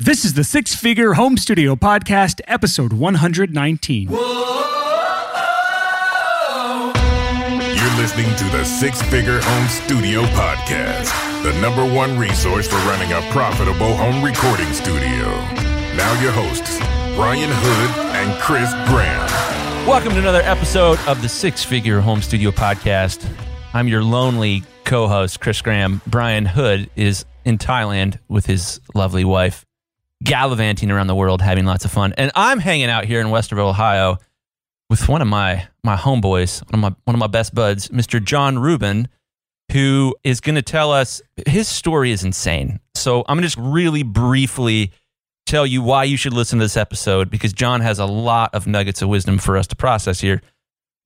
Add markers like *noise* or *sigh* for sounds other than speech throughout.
This is the Six Figure Home Studio Podcast, episode 119. You're listening to the Six Figure Home Studio Podcast, the number one resource for running a profitable home recording studio. Now, your hosts, Brian Hood and Chris Graham. Welcome to another episode of the Six Figure Home Studio Podcast. I'm your lonely co host, Chris Graham. Brian Hood is in Thailand with his lovely wife, gallivanting around the world, having lots of fun. And I'm hanging out here in Westerville, Ohio, with one of my, my homeboys, one of my, one of my best buds, Mr. John Reuben, who is going to tell us his story is insane. So I'm going to just really briefly tell you why you should listen to this episode because John has a lot of nuggets of wisdom for us to process here.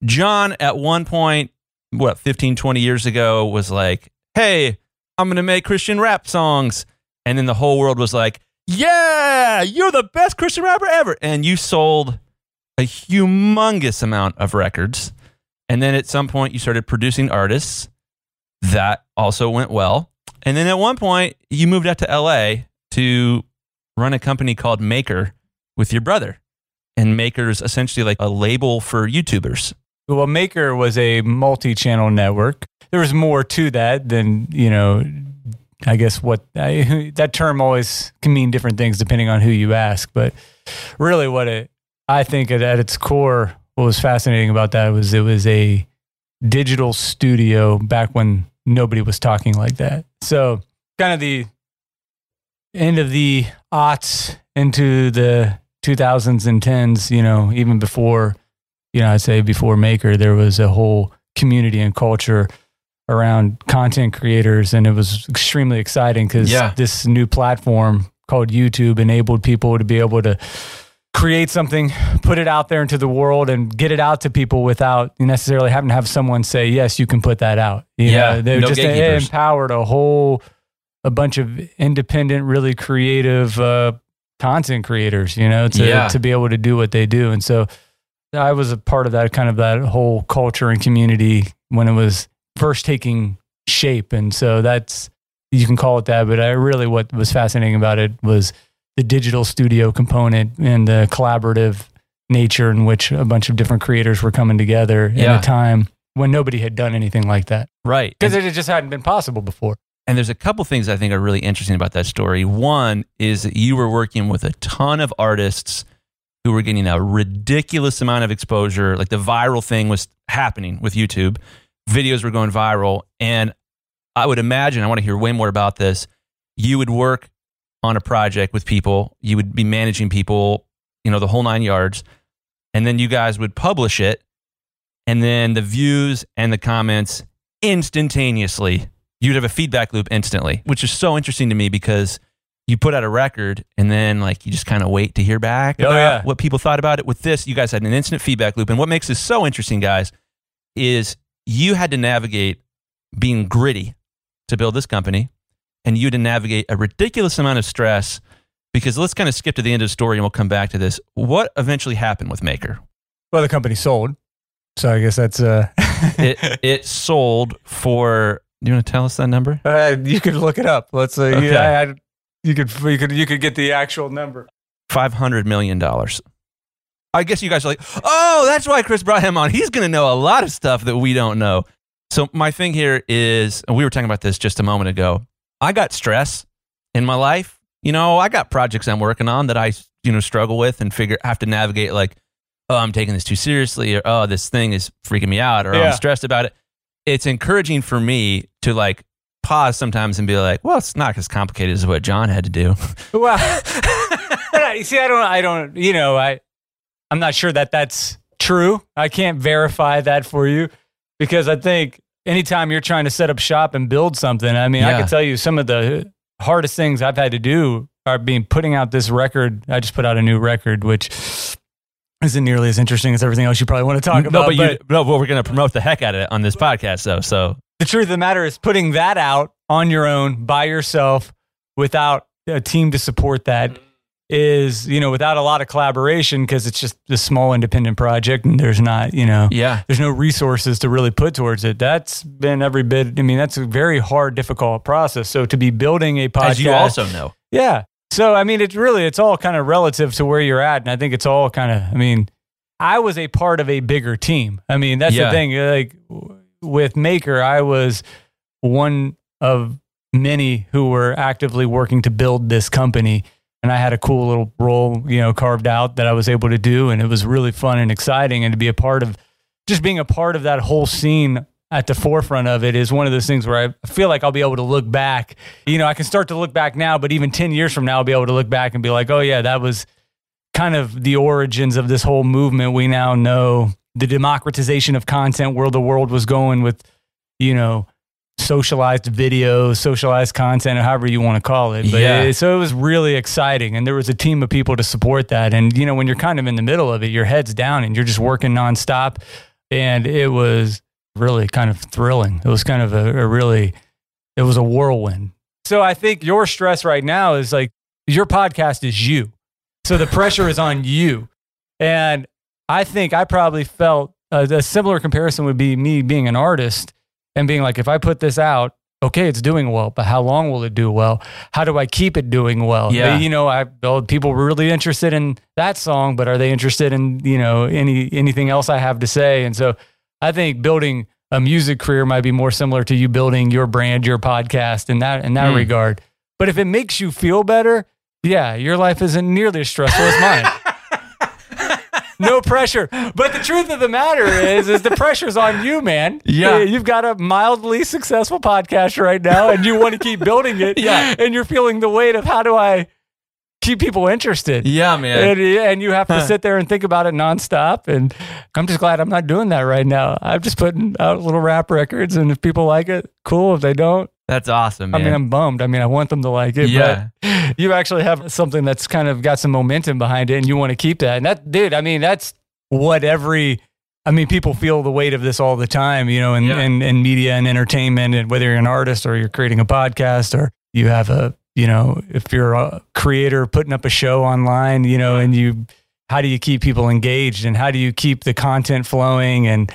John, at one point, what, 15, 20 years ago, was like, hey, I'm going to make Christian rap songs. And then the whole world was like, yeah, you're the best Christian rapper ever. And you sold a humongous amount of records. And then at some point, you started producing artists. That also went well. And then at one point, you moved out to LA to run a company called Maker with your brother. And Maker is essentially like a label for YouTubers. Well, Maker was a multi-channel network. There was more to that than you know. I guess what I, *laughs* that term always can mean different things depending on who you ask. But really, what it I think at, at its core, what was fascinating about that was it was a digital studio back when nobody was talking like that. So kind of the end of the aughts into the 2000s and 10s, you know, even before, you know, I'd say before Maker, there was a whole community and culture around content creators. And it was extremely exciting because Yeah. this new platform called YouTube enabled people to be able to create something, put it out there into the world and get it out to people without necessarily having to have someone say, yes, you can put that out. You Yeah, know, they no just empowered a whole, a bunch of independent, really creative uh, content creators, you know, to, Yeah. to be able to do what they do. And so I was a part of that kind of that whole culture and community when it was first taking shape. And so that's, you can call it that, but I really, what was fascinating about it was the digital studio component and the collaborative nature in which a bunch of different creators were coming together in Yeah. a time when nobody had done anything like that Right. because it just hadn't been possible before. And there's a couple things I think are really interesting about that story. One is that you were working with a ton of artists who were getting a ridiculous amount of exposure. Like the viral thing was happening with YouTube. Videos were going viral. And I would imagine, I want to hear way more about this. You would work on a project with people, you would be managing people, you know, the whole nine yards. And then you guys would publish it. And then the views and the comments instantaneously you'd have a feedback loop instantly, which is so interesting to me because you put out a record and then like you just kind of wait to hear back Oh, yeah. what people thought about it. With this, you guys had an instant feedback loop. And what makes this so interesting, guys, is you had to navigate being gritty to build this company and you had to navigate a ridiculous amount of stress because let's kind of skip to the end of the story and we'll come back to this. What eventually happened with Maker? Well, the company sold. So I guess that's, uh, *laughs* It, it sold for, do you want to tell us that number? uh you could look it up. Let's say, Okay. yeah, I, you could, you could, you could get the actual number. five hundred million dollars. I guess you guys are like, oh, that's why Chris brought him on. He's going to know a lot of stuff that we don't know. So my thing here is, and we were talking about this just a moment ago. I got stress in my life. You know, I got projects I'm working on that I, you know, struggle with and figure have to navigate. Like, oh, I'm taking this too seriously, or oh, this thing is freaking me out, or oh, Yeah. I'm stressed about it. It's encouraging for me to like pause sometimes and be like, well, it's not as complicated as what John had to do. Well, you *laughs* see, I don't, I don't, you know, I, I'm not sure that that's true. I can't verify that for you because I think anytime you're trying to set up shop and build something, I mean, I can tell you some of the hardest things I've had to do are being putting out this record. I just put out a new record, which isn't nearly as interesting as everything else you probably want to talk no, about. but, you, no, but we're going to promote the heck out of it on this podcast, though. So the truth of the matter is putting that out on your own by yourself without a team to support that mm-hmm. Is you know without a lot of collaboration because it's just a small independent project and there's not you know yeah, there's no resources to really put towards it that's been every bit i mean that's a very hard difficult process so to be building a podcast as you also know, yeah. So I mean, it's really it's all kind of relative to where you're at, and I think it's all kind of. I mean, I was a part of a bigger team. I mean, that's Yeah. the thing. Like with Maker, I was one of many who were actively working to build this company, and I had a cool little role, you know, carved out that I was able to do, and it was really fun and exciting, and to be a part of, just being a part of that whole scene at the forefront of it is one of those things where I feel like I'll be able to look back. You know, I can start to look back now, but even 10 years from now, I'll be able to look back and be like, oh, yeah, that was kind of the origins of this whole movement. We now know the democratization of content, where the world was going with, you know, socialized videos, socialized content, or however you want to call it. But Yeah. it- so it was really exciting. And there was a team of people to support that. And, you know, when you're kind of in the middle of it, your head's down and you're just working nonstop. And it was really kind of thrilling. It was kind of a, a really, it was a whirlwind. So I think your stress right now is like your podcast is you. So the pressure is on you. And I think I probably felt a, a similar comparison would be me being an artist and being like, if I put this out, okay, it's doing well, but how long will it do well? How do I keep it doing well? Yeah. You know, I well, people were really interested in that song, but are they interested in, you know, any anything else I have to say? And so I think building a music career might be more similar to you building your brand, your podcast in that in that Mm. regard. But if it makes you feel better, yeah, your life isn't nearly as stressful as mine. *laughs* no pressure. But the truth of the matter is, is the pressure's on you, man. Yeah. You've got a mildly successful podcast right now and you want to keep building it. Yeah. And you're feeling the weight of how do I keep people interested? Yeah, man. And, and you have to sit there and think about it nonstop. And I'm just glad I'm not doing that right now. I'm just putting out little rap records, and if people like it, cool. If they don't, That's awesome, man. I mean, I'm bummed. I mean, I want them to like it. Yeah. But *laughs* you actually have something that's kind of got some momentum behind it, and you want to keep that. And that, dude, I mean, that's what every. I mean, people feel the weight of this all the time, you know, in, Yeah. in, in media and entertainment, and whether you're an artist or you're creating a podcast or you have a, you know, if you're a creator putting up a show online, you know, and you, how do you keep people engaged and how do you keep the content flowing? And,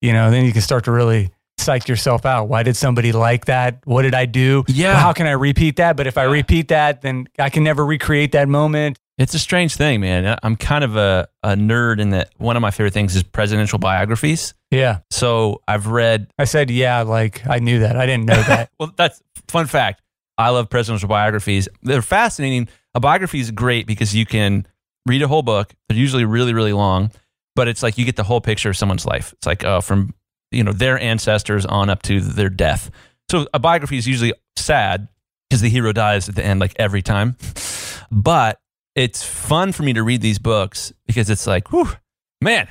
you know, then you can start to really psych yourself out. Why did somebody like that? What did I do? Yeah. Well, how can I repeat that? But if I repeat that, then I can never recreate that moment. It's a strange thing, man. I'm kind of a, a nerd in that one of my favorite things is presidential biographies. Yeah. So I've read, I said, yeah, like I knew that. I didn't know *laughs* that. well, that's fun fact. I love presidential biographies. They're fascinating. A biography is great because you can read a whole book. They're usually really, really long, but it's like you get the whole picture of someone's life. It's like uh, from you know their ancestors on up to their death. So a biography is usually sad because the hero dies at the end, like every time. But it's fun for me to read these books because it's like, whew, man,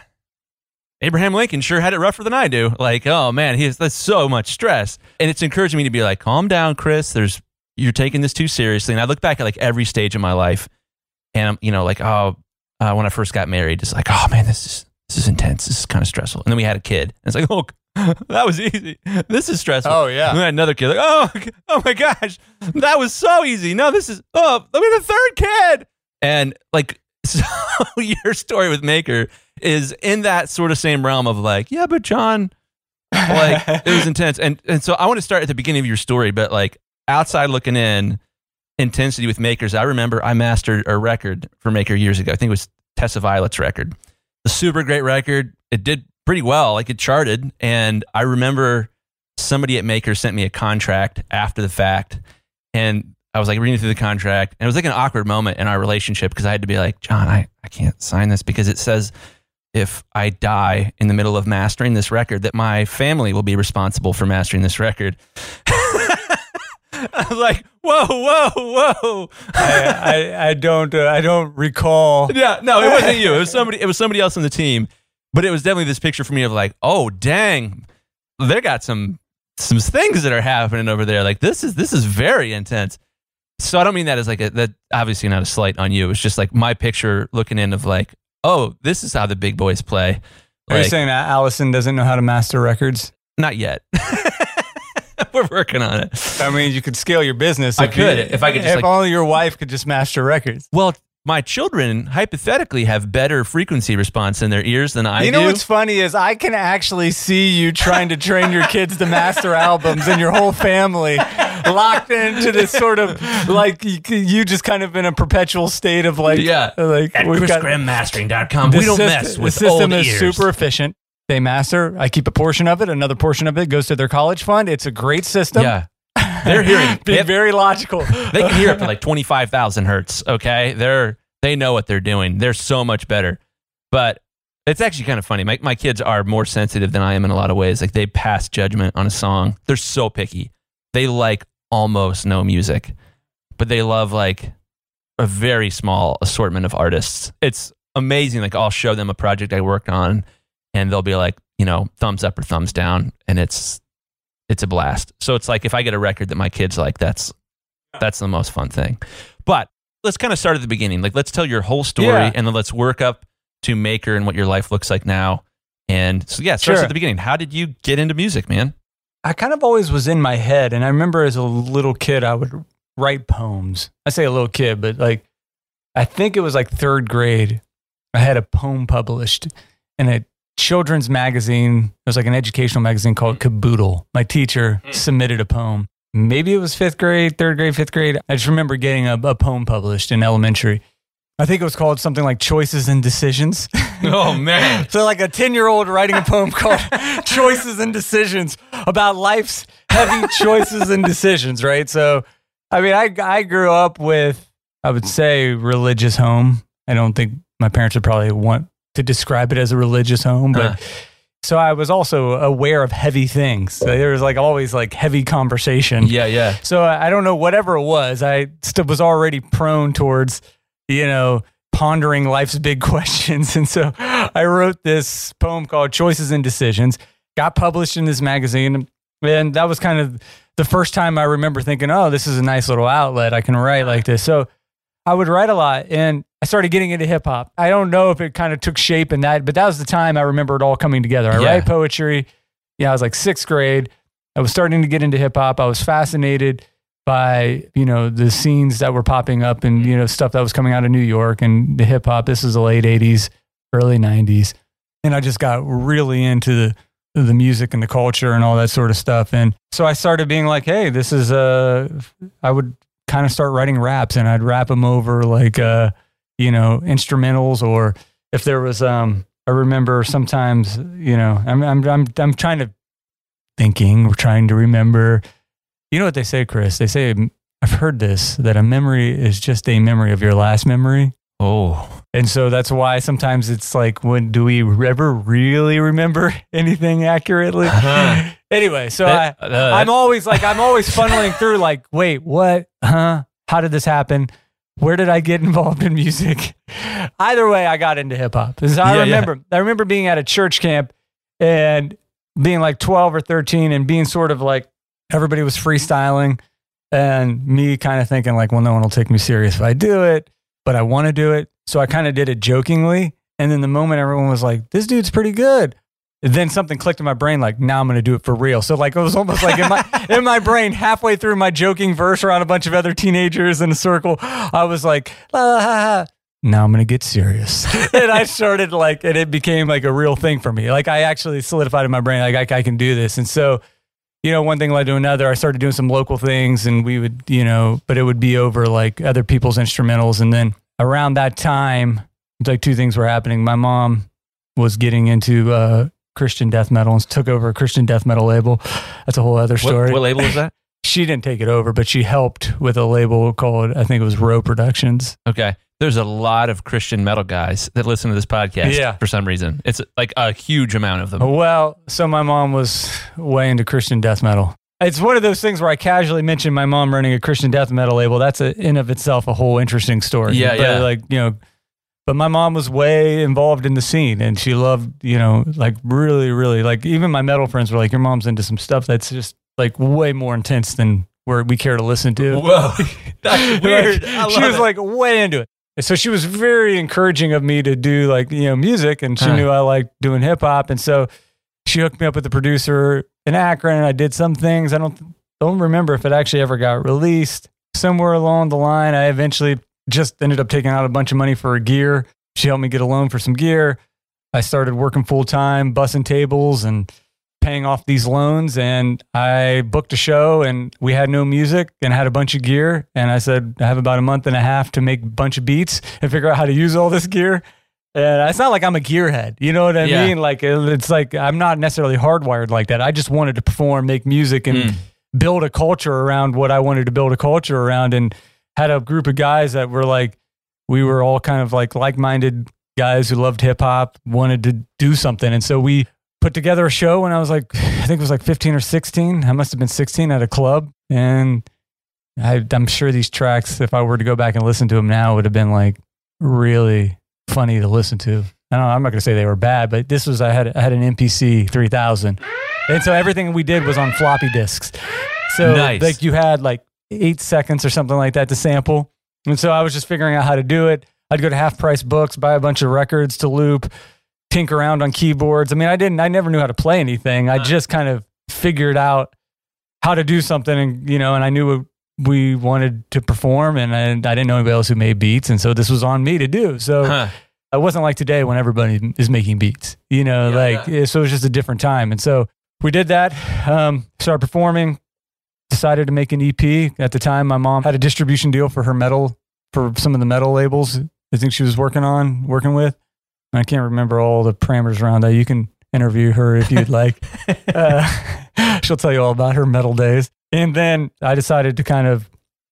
Abraham Lincoln sure had it rougher than I do. Like, oh man, he has that's so much stress. And it's encouraging me to be like, calm down, Chris. There's you're taking this too seriously. And I look back at like every stage of my life and I'm, you know, like, oh, uh, when I first got married, it's like, oh man, this is this is intense. This is kind of stressful. And then we had a kid. And it's like, oh, *laughs* that was easy. This is stressful. Oh, yeah. And we had another kid. Like, oh, *laughs* oh my gosh, that was so easy. No, this is oh, let me the third kid. And like, *laughs* so your story with Maker is in that sort of same realm of like, yeah, but John, like it was intense. And and so I want to start at the beginning of your story, but like outside looking in, intensity with Makers. I remember I mastered a record for Maker years ago. I think it was Tessa Violet's record. A super great record. It did pretty well, like it charted. And I remember somebody at Maker sent me a contract after the fact, and I was like reading through the contract, and it was like an awkward moment in our relationship because I had to be like, John, I, I can't sign this because it says if I die in the middle of mastering this record, that my family will be responsible for mastering this record. *laughs* *laughs* I was like, whoa, whoa, whoa. I, I, I don't, uh, I don't recall. *laughs* Yeah, no, it wasn't you. It was somebody. It was somebody else on the team. But it was definitely this picture for me of like, oh, dang, they got some some things that are happening over there. Like this is this is very intense. So I don't mean that as like a that obviously not a slight on you. It's just like my picture looking in of like, oh, this is how the big boys play. Are you saying that Allison doesn't know how to master records? not yet. *laughs* *laughs* We're working on it. I mean, you could scale your business. I if you- could, if I could just, if like- only your wife could just master records. Well, my children hypothetically have better frequency response in their ears than I do. you know what's funny is I can actually see you trying to train your kids to master *laughs* albums and your whole family locked into this sort of like you, you just kind of in a perpetual state of like Yeah. like At we've got- chrisgrahammastering.com, we don't syst- mess with the system old is ears. super efficient. They master. I keep a portion of it. Another portion of it goes to their college fund. It's a great system. yeah. *laughs* They're hearing they, Being have- very logical. they can hear up to like *laughs* 25,000 hertz, okay? They're they know what they're doing. They're so much better. But it's actually kind of funny. My my kids are more sensitive than I am in a lot of ways. Like they pass judgment on a song. They're so picky. They like almost no music, but they love like a very small assortment of artists. It's amazing. Like I'll show them a project I worked on and they'll be like, you know, thumbs up or thumbs down and it's it's a blast. So it's like if I get a record that my kids like, that's that's the most fun thing. But let's kind of start at the beginning. Like let's tell your whole story Yeah. and then let's work up to Maker and what your life looks like now. And so yeah, it starts Sure. at the beginning. How did you get into music, man? I kind of always was in my head. And I remember as a little kid, I would write poems. I say a little kid, but like, I think it was like third grade. I had a poem published in a children's magazine. It was like an educational magazine called mm. Caboodle. My teacher mm. submitted a poem. Maybe it was fifth grade, third grade, fifth grade. I just remember getting a, a poem published in elementary. I think it was called something like Choices and Decisions. *laughs* Oh man. *laughs* So, like a 10 year old writing a poem *laughs* called Choices and Decisions about life's heavy choices and decisions, right? So, I mean, I, I grew up with, I would say, religious home. I don't think my parents would probably want to describe it as a religious home, but Uh. so I was also aware of heavy things. So there was like always like heavy conversation. Yeah, yeah. So I don't know, whatever it was, I st- was already prone towards, you know, pondering life's big *laughs* questions. And so I wrote this poem called Choices and Decisions, got published in this magazine. And that was kind of the first time I remember thinking, oh, this is a nice little outlet. I can write like this. So I would write a lot and I started getting into hip hop. I don't know if it kind of took shape in that, but that was the time I remember it all coming together. I Yeah. write poetry. Yeah, I was like sixth grade. I was starting to get into hip hop. I was fascinated by, you know, the scenes that were popping up and, you know, stuff that was coming out of New York and the hip hop. This is the late 80s, early 90s. And I just got really into the the music and the culture and all that sort of stuff. And so I started being like, hey, this is uh I would kind of start writing raps and I'd rap them over like uh, you know, instrumentals or if there was um I remember sometimes, you know, I'm I'm I'm I'm trying to thinking, we're trying to remember. You know what they say, Chris? They say I've heard this that a memory is just a memory of your last memory. Oh. And so that's why sometimes it's like, when do we ever really remember *laughs* anything accurately? Uh-huh. anyway, so That- I, uh, I'm always like, I'm always funneling through like, wait, what? Huh? How did this happen? Where did I get *laughs* involved in music? Either way, I got into hip hop. I Yeah, yeah. remember, I remember being at a church camp and being like 12 or 13 and being sort of like everybody was freestyling and me kind of thinking like, well, no one will take me serious if I do it, but I want to do it. So I kind of did it jokingly. And then the moment everyone was like, this dude's pretty good. Then something clicked in my brain, like now I'm going to do it for real. So like it was almost like in my *laughs* in my brain, halfway through my joking verse around a bunch of other teenagers in a circle, I was like, "La, ha, ha." now I'm going to get serious. *laughs* and I started like, and it became like a real thing for me. Like I actually solidified in my brain, like I, I can do this. And so, you know, one thing led to another. I started doing some local things and we would, you know, but it would be over like other people's instrumentals. And then around that time, it's like two things were happening. My mom was getting into uh, Christian death metal and took over a Christian death metal label. That's a whole other What, story. what label is that? *laughs* she didn't take it over, but she helped with a label called, I think it was Rowe Productions. Okay. There's a lot of Christian metal guys that listen to this podcast Yeah. for some reason. It's like a huge amount of them. Well, so my mom was way into Christian death metal. It's one of those things where I casually mentioned my mom running a Christian death metal label. That's a, in of itself a whole interesting story. Yeah, but yeah. Like you know, but my mom was way involved in the scene, and she loved you know like really, really like even my metal friends were like, your mom's into some stuff that's just like way more intense than where we care to listen to. Whoa. *laughs* That's *laughs* weird. I she was it. like way into it. And so she was very encouraging of me to do like, you know, music and she Huh. knew I liked doing hip hop. And so she hooked me up with the producer in Akron and I did some things. I don't don't remember if it actually ever got released. Somewhere along the line, I eventually just ended up taking out a bunch of money for a gear. She helped me get a loan for some gear. I started working full time, bussing tables and paying off these loans. And I booked a show and we had no music and had a bunch of gear. And I said, I have about a month and a half to make a bunch of beats and figure out how to use all this gear. And it's not like I'm a gearhead. You know what I Yeah. mean? Like, it's like I'm not necessarily hardwired like that. I just wanted to perform, make music, and Mm. build a culture around what I wanted to build a culture around. And had a group of guys that were like, we were all kind of like like minded guys who loved hip hop, wanted to do something. And so we put together a show when I was like, *sighs* I think it was like 15 or 16. I must have been 16 at a club. And I, I'm sure these tracks, if I were to go back and listen to them now, would have been like really funny to listen to. I don't know, I'm not going to say they were bad, but this was, I had, I had an MPC 3000. And so everything we did was on floppy disks. So Nice. like you had like eight seconds or something like that to sample. And so I was just figuring out how to do it. I'd go to half price books, buy a bunch of records to loop, tinker around on keyboards. I mean, I didn't, I never knew how to play anything. I just kind of figured out how to do something and, you know, and I knew we wanted to perform and I, I didn't know anybody else who made beats. And so this was on me to do. So Huh. it wasn't like today when everybody is making beats, you know, Yeah, like, so it was just a different time. And so we did that, um, started performing, decided to make an EP. At the time, my mom had a distribution deal for her metal, for some of the metal labels I think she was working on, working with. And I can't remember all the parameters around that. You can interview her if you'd *laughs* like. Uh, *laughs* she'll tell you all about her metal days. And then I decided to kind of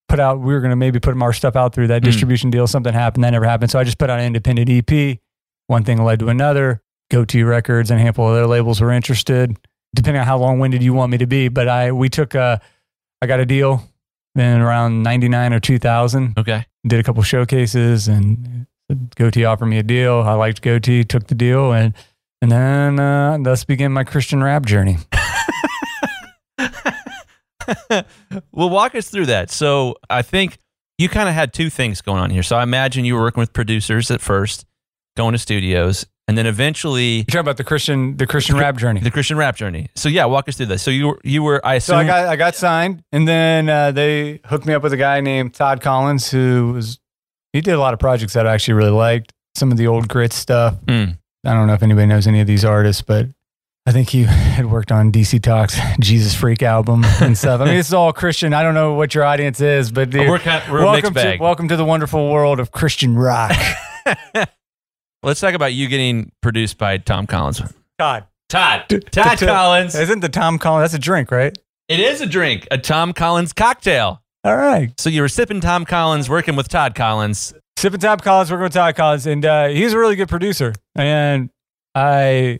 put out, we were going to maybe put our stuff out through that Mm. distribution deal. Something happened. That never happened. So I just put out an independent EP. One thing led to another. Gotee Records and a handful of other labels were interested, depending on how long-winded you want me to be. But I, we took a, I got a deal in around 99 or 2000 Okay. did a couple showcases and Gotee offered me a deal. I liked Gotee, took the deal, and and then uh, thus began my Christian rap journey. *laughs* well, walk us through that. So I think you kind of had two things going on here. So I imagine you were working with producers at first, going to studios, and then eventually you're talking about the Christian the Christian rap journey. the Christian rap journey. So yeah, walk us through this. So you were you were I So I got I got signed, and then uh, they hooked me up with a guy named Todd Collins, who was he did a lot of projects that I actually really liked. Some of the old Grits stuff. Mm. I don't know if anybody knows any of these artists, but I think he *laughs* had worked on DC Talk's *laughs* Jesus Freak album and stuff. I mean, it's all Christian. I don't know what your audience is, but dude, we're kind we're welcome to welcome to the wonderful world of Christian rock. *laughs* Let's talk about you getting produced by Tom Collins. Todd, Todd. *laughs* Todd Collins. isn't the Tom Collins? That's a drink, right? It is a drink, a Tom Collins cocktail. All right. So you were sipping Tom Collins, working with Todd Collins. Sipping Tom Collins, working with Todd Collins, and uh, he's a really good producer. And I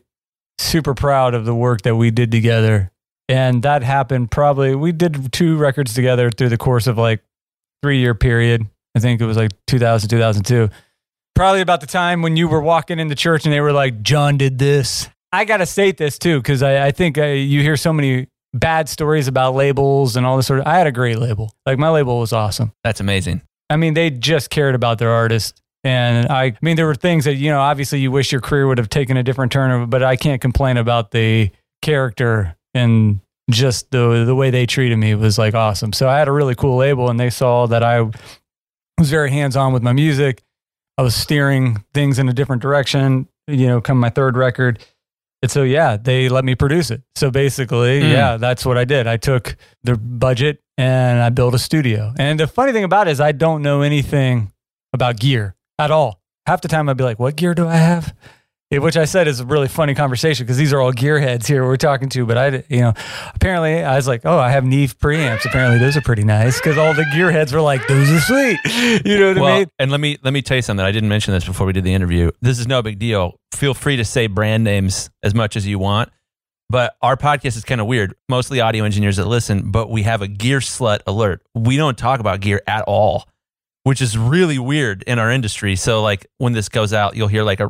super proud of the work that we did together. And that happened probably we did two records together through the course of like three year period. I think it was like 2000, 2002. Probably about the time when you were walking into church and they were like, John did this. I got to state this too, because I, I think uh, you hear so many bad stories about labels and all this sort of. I had a great label. Like my label was awesome. That's amazing. I mean, they just cared about their artist. And I, I mean, there were things that, you know, obviously you wish your career would have taken a different turn, but I can't complain about the character and just the, the way they treated me was like awesome. So I had a really cool label and they saw that I was very hands on with my music. I was steering things in a different direction, you know, come my third record. And so, yeah, they let me produce it. So basically, Mm. yeah, that's what I did. I took the budget and I built a studio. And the funny thing about it is, I don't know anything about gear at all. Half the time, I'd be like, what gear do I have? Which I said is a really funny conversation because these are all gearheads here we're talking to. But I, you know, apparently I was like, oh, I have Neve preamps. Apparently those are pretty nice because all the gearheads were like, those are sweet. *laughs* You know what I Well, mean? and let me let me tell you something. I didn't mention this before we did the interview. This is no big deal. Feel free to say brand names as much as you want. But our podcast is kind of weird. Mostly audio engineers that listen, but we have a gear slut alert. We don't talk about gear at all, which is really weird in our industry. So like when this goes out, you'll hear like a.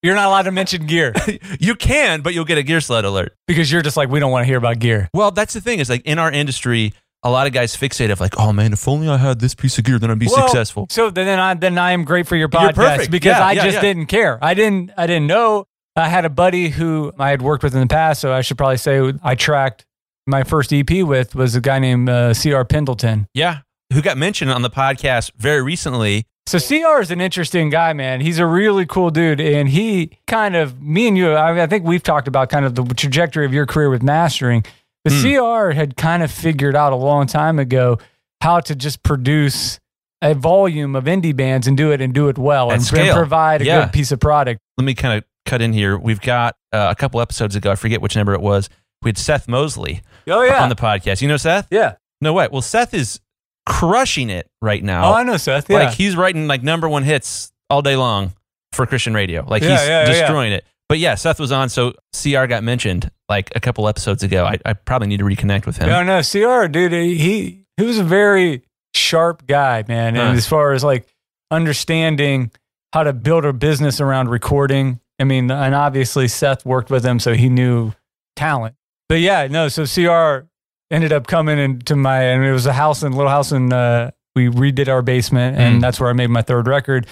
You're not allowed to mention gear *laughs* you can, but you'll get a gear slut alert. because you're just like, we don't want to hear about gear. Well, that's the thing is like in our industry, a lot of guys fixate of like, oh man, if only I had this piece of gear, then I'd be Well, successful. So then I then I am great for your podcast because Yeah, I yeah, just yeah. didn't care. I didn't I didn't know. I had a buddy who I had worked with in the past, so I should probably say I tracked my first EP with was a guy named uh, C.R. Pendleton. Yeah. Who got mentioned on the podcast very recently. So CR is an interesting guy, man. He's a really cool dude, and he kind of me and you. I, mean, I think we've talked about kind of the trajectory of your career with mastering. But Hmm. CR had kind of figured out a long time ago how to just produce a volume of indie bands and do it and do it well At and, provide a Yeah. good piece of product. Let me kind of cut in here. We've got uh, a couple episodes ago, I forget which number it was. We had Seth Mosley Oh yeah. on the podcast. You know Seth? yeah. No way. Well, Seth is crushing it right now. Oh, I know Seth. Yeah. Like he's writing like number one hits all day long for Christian radio. Like Yeah, he's yeah, destroying it. But yeah, Seth was on, so CR got mentioned like a couple episodes ago. I, I probably need to reconnect with him. No, no, CR, dude, he he was a very sharp guy, man. And Huh. as far as like understanding how to build a business around recording, I mean, and obviously Seth worked with him, so he knew talent. But yeah, no, so CR ended up coming into my, and it was a house in little house and Uh, we redid our basement, and Mm. that's where I made my third record.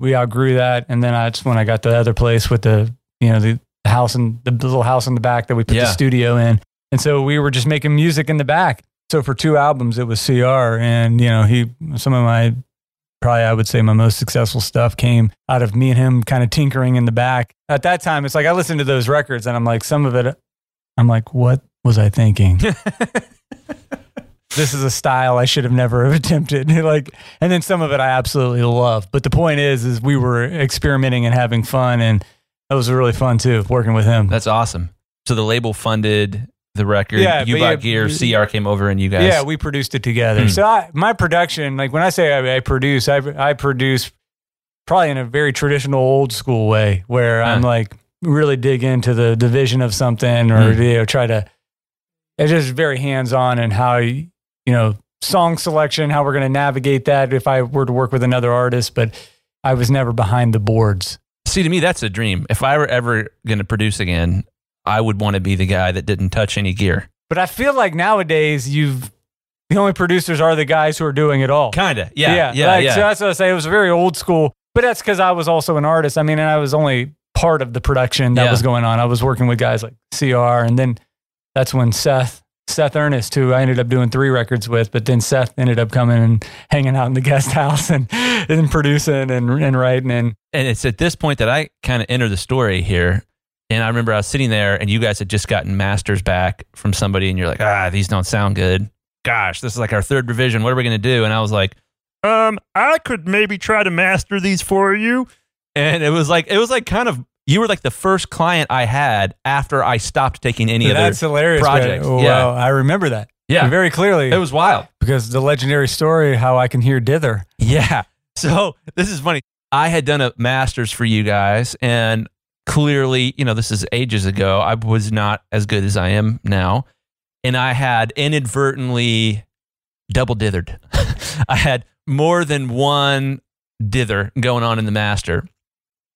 We outgrew that, and then I, that's when I got the other place with the you know the house and the little house in the back that we put Yeah. the studio in. And so we were just making music in the back. So for two albums, it was CR, and you know he some of my probably I would say my most successful stuff came out of me and him kind of tinkering in the back. At that time, it's like I listened to those records, and I'm like, some of it, I'm like, what was I thinking? *laughs* this is a style I should have never have attempted. *laughs* like, and then some of it I absolutely love. But the point is, is we were experimenting and having fun, and that was really fun too, working with him. That's awesome. So the label funded the record. Yeah, you bought yeah, gear. CR came over and you guys. Yeah, we produced it together. Hmm. So I, my production, like when I say I, I produce, I, I produce probably in a very traditional old school way where I'm like really dig into the division of something or Hmm. you know try to. It's just very hands on and how you know song selection, how we're going to navigate that if I were to work with another artist, but I was never behind the boards. See, to me, that's a dream. If I were ever going to produce again, I would want to be the guy that didn't touch any gear. But I feel like nowadays you've the only producers are the guys who are doing it all. Kinda. Yeah. Yeah. Yeah. like, So that's what I say. It was very old school, but that's because I was also an artist. I mean, and I was only part of the production that Yeah. was going on. I was working with guys like CR, and then that's when Seth, Seth Ernest, who I ended up doing three records with, but then Seth ended up coming and hanging out in the guest *laughs* house and, and producing and, and writing. And and it's at this point that I kind of enter the story here. And I remember I was sitting there and you guys had just gotten masters back from somebody and you're like, ah, these don't sound good. Gosh, this is like our third revision. What are we going to do? And I was like, um, I could maybe try to master these for you. And it was like, it was like kind of, you were like the first client I had after I stopped taking any that's other. hilarious. projects. Well, Yeah. I remember that Yeah. very clearly It was wild. because the legendary story, how I can hear dither. Yeah. So this is funny. I had done a master's for you guys, and clearly, you know, this is ages ago. I was not as good as I am now. And I had inadvertently double dithered. *laughs* I had more than one dither going on in the master.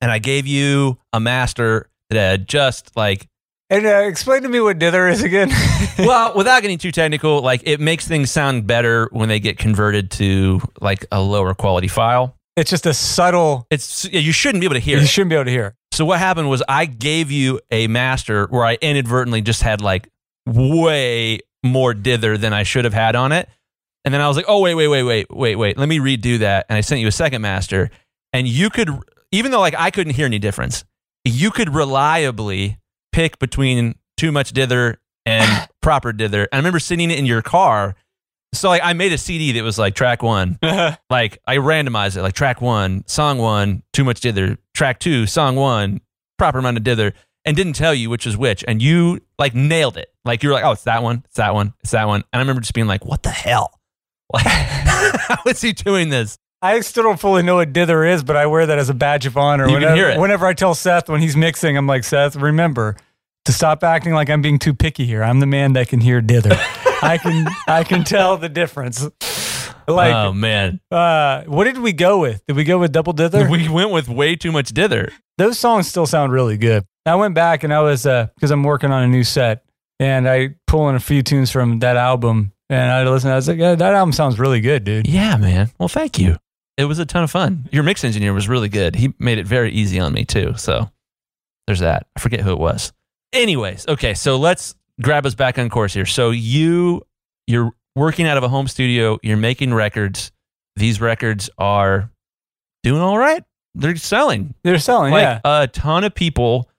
And I gave you a master that had just like And uh, explain to me what dither is again. *laughs* well, without getting too technical, like it makes things sound better when they get converted to like a lower quality file. it's just a subtle. It's you shouldn't be able to hear. You it. shouldn't be able to hear. So what happened was I gave you a master where I inadvertently just had like way more dither than I should have had on it. And then I was like, oh, wait, wait, wait, wait, wait, wait. Let me redo that. And I sent you a second master. And you could, even though like I couldn't hear any difference, you could reliably pick between too much dither and *coughs* proper dither. And I remember sitting in your car. So like I made a CD that was like track one, *laughs* uh-huh. like I randomized it, like track one, song one, too much dither, track two, song one, proper amount of dither, and didn't tell you which was which, and you like nailed it. Like you were like, oh, it's that one, it's that one, it's that one, and I remember just being like, what the hell? Like, *laughs* how is he doing this? I still don't fully know what dither is, but I wear that as a badge of honor. You can whenever, hear it. whenever I tell Seth when he's mixing, I'm like, Seth, remember to stop acting like I'm being too picky here. I'm the man that can hear dither. I can I can tell the difference. Like, oh man, uh, what did we go with? Did we go with double dither? we went with way too much dither. Those songs still sound really good. I went back and I was because I'm working on a new set, and I pull in a few tunes from that album, and I listened. I was like, yeah, that album sounds really good, dude. Yeah, man. Well, thank you. It was a ton of fun. Your mix engineer was really good. He made it very easy on me too. So there's that. I forget who it was. Anyways, okay, so let's grab us back on course here. So you you're working out of a home studio. You're making records. These records are doing all right. They're selling. They're selling, Like yeah. a ton of people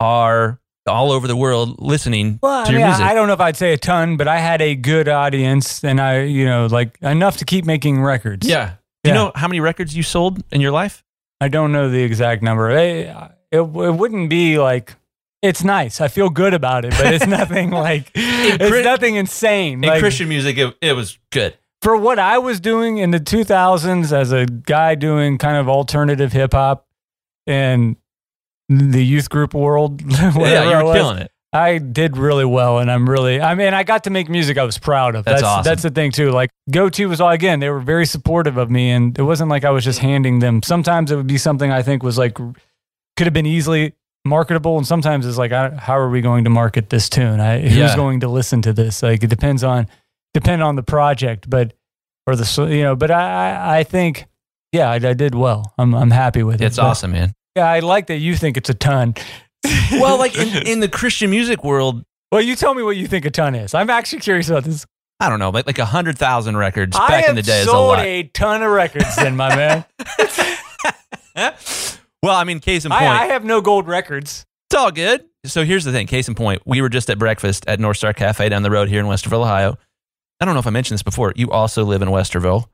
are all over the world listening Well, to I, your mean, music. I don't know if I'd say a ton, but I had a good audience, and I, you know, like enough to keep making records. yeah. Do you Yeah. know how many records you sold in your life? I don't know the exact number. It, it, it wouldn't be like it's nice. I feel good about it, but it's *laughs* nothing like it's nothing insane. In Like, Christian music, it, it was good. for what I was doing in the 2000s as a guy doing kind of alternative hip hop and the youth group world, *laughs* Yeah, you were was, killing it. I did really well, and I'm really. I mean, I got to make music I was proud of. That's that's awesome. That's the thing too. Like Gotee was all again. They were very supportive of me, and it wasn't like I was just handing them. Sometimes it would be something I think was like could have been easily marketable, and sometimes it's like, I, how are we going to market this tune? I, who's Yeah. going to listen to this? Like it depends on depend on the project, but or the you know. But I I- I think yeah, I, I did well. I'm I'm happy with it. It's But, awesome, man. Yeah, I like that you think it's a ton. *laughs* Well, like in, in the Christian music world, well, you tell me what you think a ton is. I'm actually curious about this. I don't know, like like a hundred thousand records I back in the day is a sold lot. a ton of records, then, my man. *laughs* well, I mean, case in point, I, I have no gold records. it's all good. So here's the thing. Case in point, we were just at breakfast at North Star Cafe down the road here in Westerville, Ohio. I don't know if I mentioned this before. You also live in Westerville.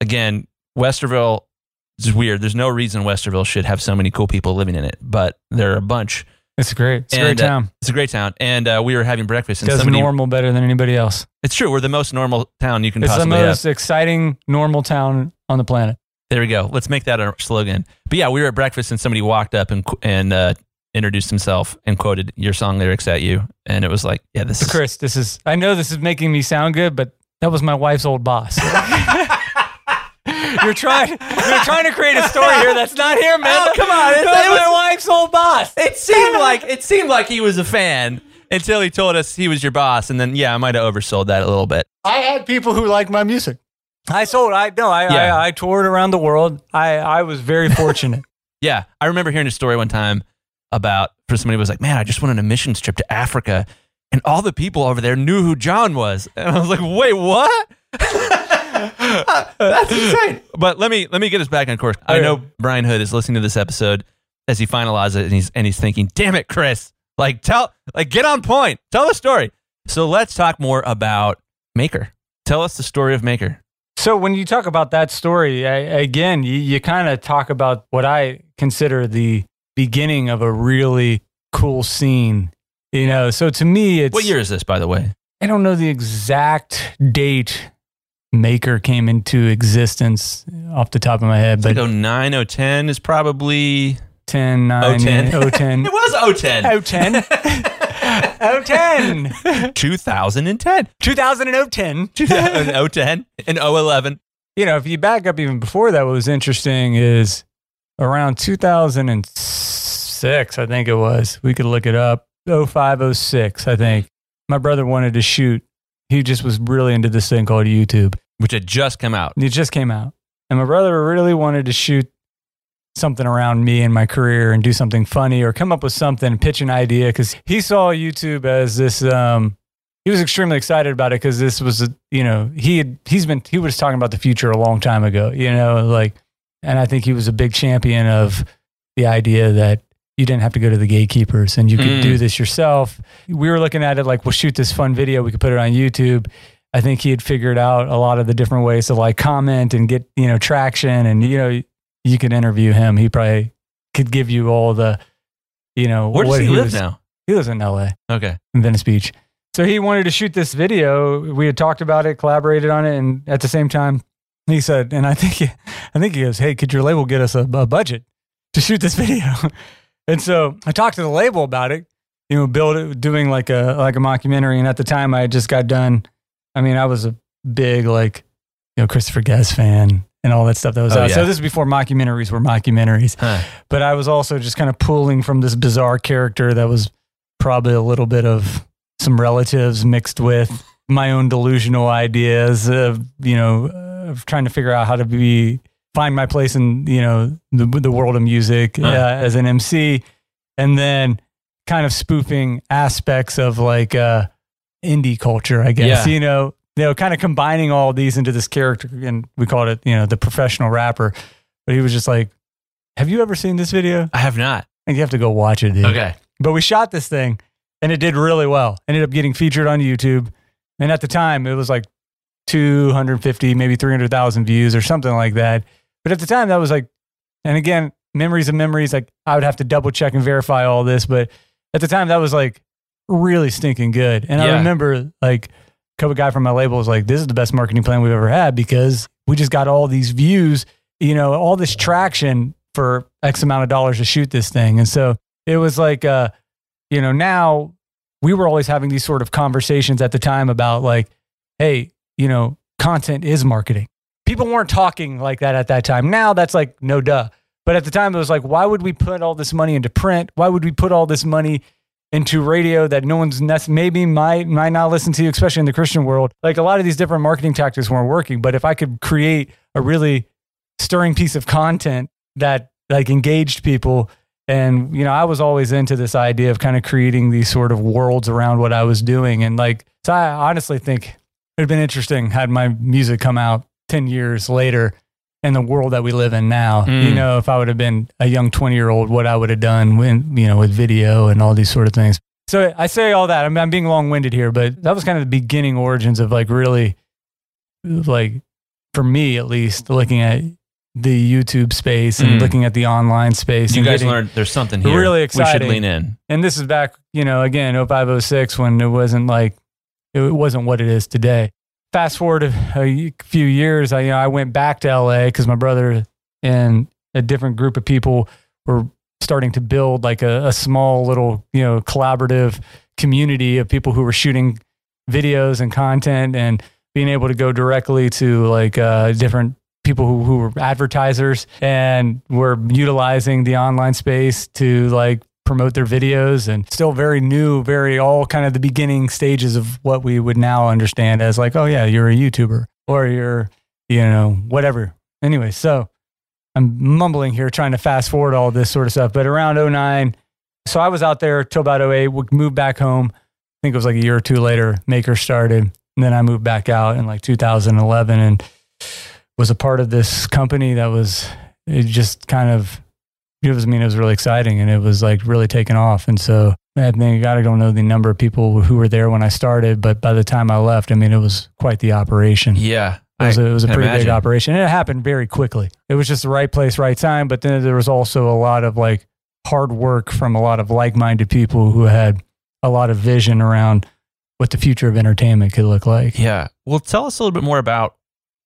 Again, Westerville is weird. There's no reason Westerville should have so many cool people living in it, but there are a bunch. It's great. It's a And, great uh, town. It's a great town, and uh, we were having breakfast. And Does somebody, normal better than anybody else. it's true. We're the most normal town you can possibly do. It's the possibly have. most exciting normal town on the planet. There we go. Let's make that our slogan. But yeah, we were at breakfast and somebody walked up and and uh, introduced himself and quoted your song lyrics at you, and it was like, yeah, this is Chris, this is I know this is making me sound good, but that was my wife's old boss. *laughs* *laughs* you're trying you're trying to create a story here that's not here, man. Oh, come on. It- That it was was- my wife's old boss. It seemed like it seemed like he was a fan until he told us he was your boss, and then yeah, I might have oversold that a little bit. I had people who liked my music. I sold. I no. I, Yeah. I I toured around the world. I I was very fortunate. *laughs* Yeah, I remember hearing a story one time about for somebody who was like, man, I just went on a missions trip to Africa, and all the people over there knew who John was, and I was like, wait, what? *laughs* That's insane. But let me let me get us back on course. I know Brian Hood is listening to this episode as he finalizes it, and he's and he's thinking, damn it, Chris, like tell like get on point, tell the story. So let's talk more about Maker. Tell us the story of Maker. so when you talk about that story, I, again, you, you kind of talk about what I consider the beginning of a really cool scene. You know, so to me, it's What year is this, by the way? I don't know the exact date Maker came into existence off the top of my head, It's but like 09, 010 is probably 10, 9, 010. 010. *laughs* It was 010. 010. *laughs* 010. 2010. 2010. 2010 and 011. You know, if you back up even before that, what was interesting is around 2006, I think it was. We could look it up. 05, 06, I think. My brother wanted to shoot. He just was really into this thing called YouTube. Which had just come out. It just came out. And my brother really wanted to shoot something around me and my career and do something funny or come up with something, pitch an idea because he saw YouTube as this. Um, he was extremely excited about it because this was, a, you know, he had he's been he was talking about the future a long time ago, you know, like, and I think he was a big champion of the idea that you didn't have to go to the gatekeepers and you could Mm. do this yourself. We were looking at it like, we'll shoot this fun video, we could put it on YouTube. I think he had figured out a lot of the different ways to like comment and get, you know, traction and, you know, you could interview him. He probably could give you all the, you know, Where does what he live was- now? He lives in LA, Okay. in Venice Beach. So he wanted to shoot this video. We had talked about it, collaborated on it, and at the same time, he said, and I think, he, *laughs* I think he goes, "Hey, could your label get us a, a budget to shoot this *laughs* video?" And so I talked to the label about it. You know, build it, doing like a like a mockumentary. And at the time, I just got done. I mean, I was a big like, you know, Christopher Guest fan and all that stuff that was Oh, out. yeah. So this is before mockumentaries were mockumentaries Huh. but I was also just kind of pulling from this bizarre character that was probably a little bit of some relatives mixed with my own delusional ideas of you know of trying to figure out how to be find my place in you know the the world of music uh, as an MC, and then kind of spoofing aspects of like uh, indie culture, I guess Yeah. you know. you know, kind of combining all these into this character. And we called it, you know, the professional rapper. But he was just like, Have you ever seen this video? I have not. And you have to go watch it, dude. Okay. But we shot this thing and it did really well. Ended up getting featured on YouTube. And at the time, it was like 250, maybe 300,000 views or something like that. But at the time, that was like, and again, memories of memories. Like I would have to double check and verify all this. But at the time, that was like really stinking good. And I remember like a couple guy from my label was like, this is the best marketing plan we've ever had because we just got all these views, you know, all this traction for X amount of dollars to shoot this thing. And so it was like, uh, you know, now we were always having these sort of conversations at the time about like, hey, you know, content is marketing. People weren't talking like that at that time. Now that's like no duh. But at the time it was like, why would we put all this money into print? Why would we put all this money into radio that no one's nec- maybe might might not listen to, especially in the Christian world? Like a lot of these different marketing tactics weren't working. But if I could create a really stirring piece of content that like engaged people and you know i was always into this idea of kind of creating these sort of worlds around what i was doing and like so i honestly think it would have been interesting had my music come out 10 years later in the world that we live in now Mm. you know if i would have been a young 20 year old what i would have done when you know with video and all these sort of things so i say all that i'm, I'm being long-winded here but that was kind of the beginning origins of like really like for me at least looking at the YouTube space and Mm. looking at the online space. You and guys getting- learned there's something here. Really We should lean in. And this is back, you know, again, 0506 when it wasn't like, it wasn't what it is today. Fast forward a, few years, I, you know, I went back to LA because my brother and a different group of people were starting to build like a, a small little, you know, collaborative community of people who were shooting videos and content and being able to go directly to like uh, different people who, who were advertisers and were utilizing the online space to like promote their videos and still very new, very all kind of the beginning stages of what we would now understand as like, oh yeah, you're a YouTuber or you're, you know, whatever. Anyway, so I'm mumbling here trying to fast forward all this sort of stuff. But around 09, so I was out there till about 08, we moved back home. I think it was like a year or two later, Maker started. And then I moved back out in like 2011 and was a part of this company that was it just kind of it was I mean it was really exciting and it was like really taking off and so I think I don't know the number of people who were there when I started but by the time I left I mean it was quite the operation Yeah. it was, I a, it was a pretty big operation and it happened very quickly it was just the right place right time but then there was also a lot of like hard work from a lot of like-minded people who had a lot of vision around what the future of entertainment could look like Yeah. Well, tell us a little bit more about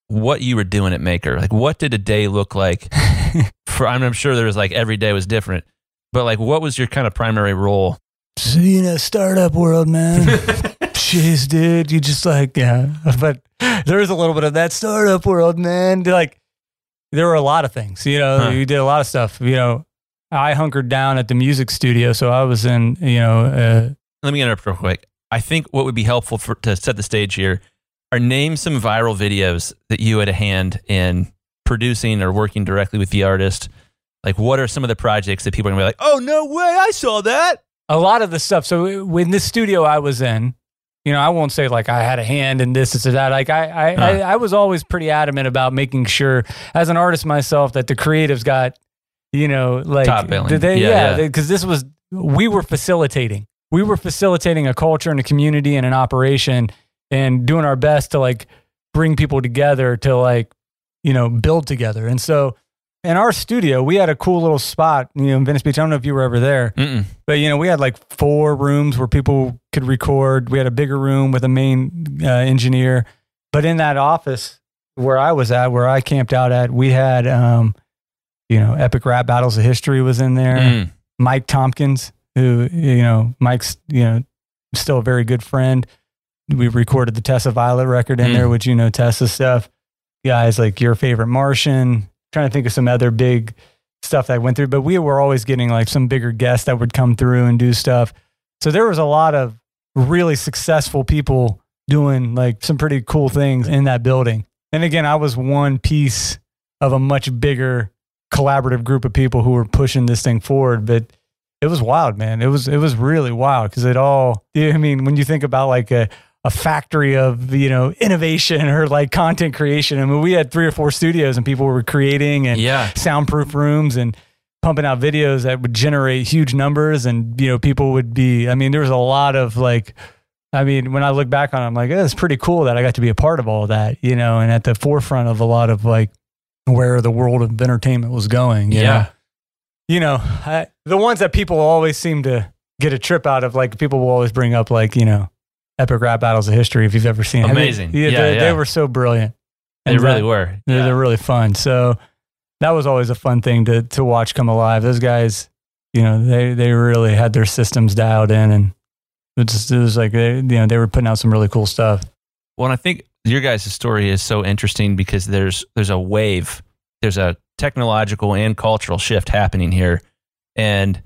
what you were doing at Maker. Like, what did a day look like? *laughs* For I'm, I'm sure there was like every day was different, but like, what was your kind of primary role? So, you know, startup world, man. *laughs* Jeez, dude, you just like, yeah. But there was a little bit of that startup world, man. Like, there were a lot of things, you know, Huh. you did a lot of stuff. You know, I hunkered down at the music studio. So I was in, you know, uh, Let me interrupt real quick. I think what would be helpful for to set the stage here are name some viral videos that you had a hand in producing or working directly with the artist. Like, what are some of the projects that people are gonna be like, "Oh no way, I saw that." a lot of the stuff. So uh, when this studio I was in, you know, I won't say like I had a hand in this, this, or that. Like I, I, I, I was always pretty adamant about making sure, as an artist myself, that the creatives got, you know, like Top billing. did They, Yeah, yeah, yeah. because this was we were facilitating. We were facilitating a culture and a community and an operation, and doing our best to like bring people together to like, you know, build together. And so. In our studio, we had a cool little spot, you know, in Venice Beach. I don't know if you were ever there, Mm-mm. but you know, we had like four rooms where people could record. We had a bigger room with a main uh, engineer. But in that office where I was at, where I camped out at, we had, um, you know, Epic Rap Battles of History was in there. Mm. Mike Tompkins, who you know, Mike's you know still a very good friend. We recorded the Tessa Violet record in Mm. there, which you know Tessa stuff. Guys like your favorite Martian. Trying to think of some other big stuff that went through, but we were always getting like some bigger guests that would come through and do stuff. So there was a lot of really successful people doing like some pretty cool things in that building. And again, I was one piece of a much bigger collaborative group of people who were pushing this thing forward. But it was wild, man. It was it was really wild because it all. I mean, when you think about like a a factory of you know innovation or like content creation. I mean, we had three or four studios and people were creating and Yeah. soundproof rooms and pumping out videos that would generate huge numbers and you know people would be i mean there was a lot of like i mean when i look back on it i'm like oh, it's pretty cool that i got to be a part of all that you know and at the forefront of a lot of like where the world of entertainment was going you Yeah. know? you know I, the ones that people always seem to get a trip out of like people will always bring up like you know epic rap battles of history if you've ever seen it. I mean, Amazing. yeah, Yeah, they, yeah. they were so brilliant They really that- were. Yeah. they're really fun. So that was always a fun thing to to watch come alive. Those guys, you know, they they really had their systems dialed in, and it just it was like they, you know they were putting out some really cool stuff. Well, and I think your guys' story is so interesting because there's there's a wave, there's a technological and cultural shift happening here, and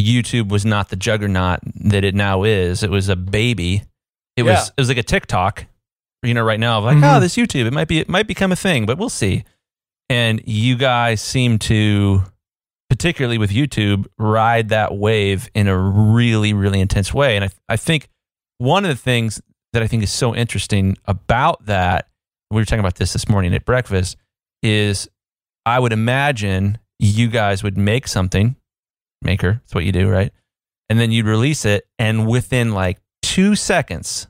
YouTube was not the juggernaut that it now is. It was a baby. It Yeah. was it was like a TikTok, you know, right now of like, Mhm. oh, this YouTube, it might be it might become a thing, but we'll see. And you guys seem to, particularly with YouTube, ride that wave in a really really intense way. And I I think one of the things that I think is so interesting about that, we were talking about this this morning at breakfast, is I would imagine you guys would make something, maker, that's what you do, right? And then you'd release it, and within like two seconds,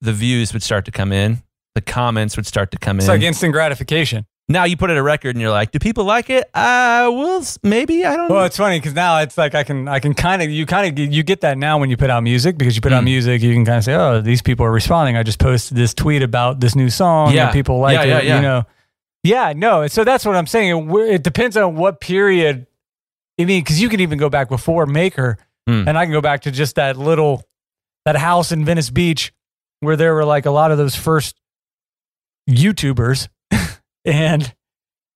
the views would start to come in, the comments would start to come It's in. It's like instant gratification. now you put it a record, and you're like, do people like it? Uh, well, maybe I don't. Well, know. it's funny because now it's like I can I can kind of you kind of you get that now when you put out music because you put out Mm. music you can kind of say oh these people are responding. I just posted this tweet about this new song Yeah. and people like Yeah, it. yeah, yeah. You know, yeah, no. So that's what I'm saying. It, it depends on what period. I mean, because you can even go back before Maker, Mm. and I can go back to just that little that house in Venice Beach where there were like a lot of those first YouTubers, *laughs* and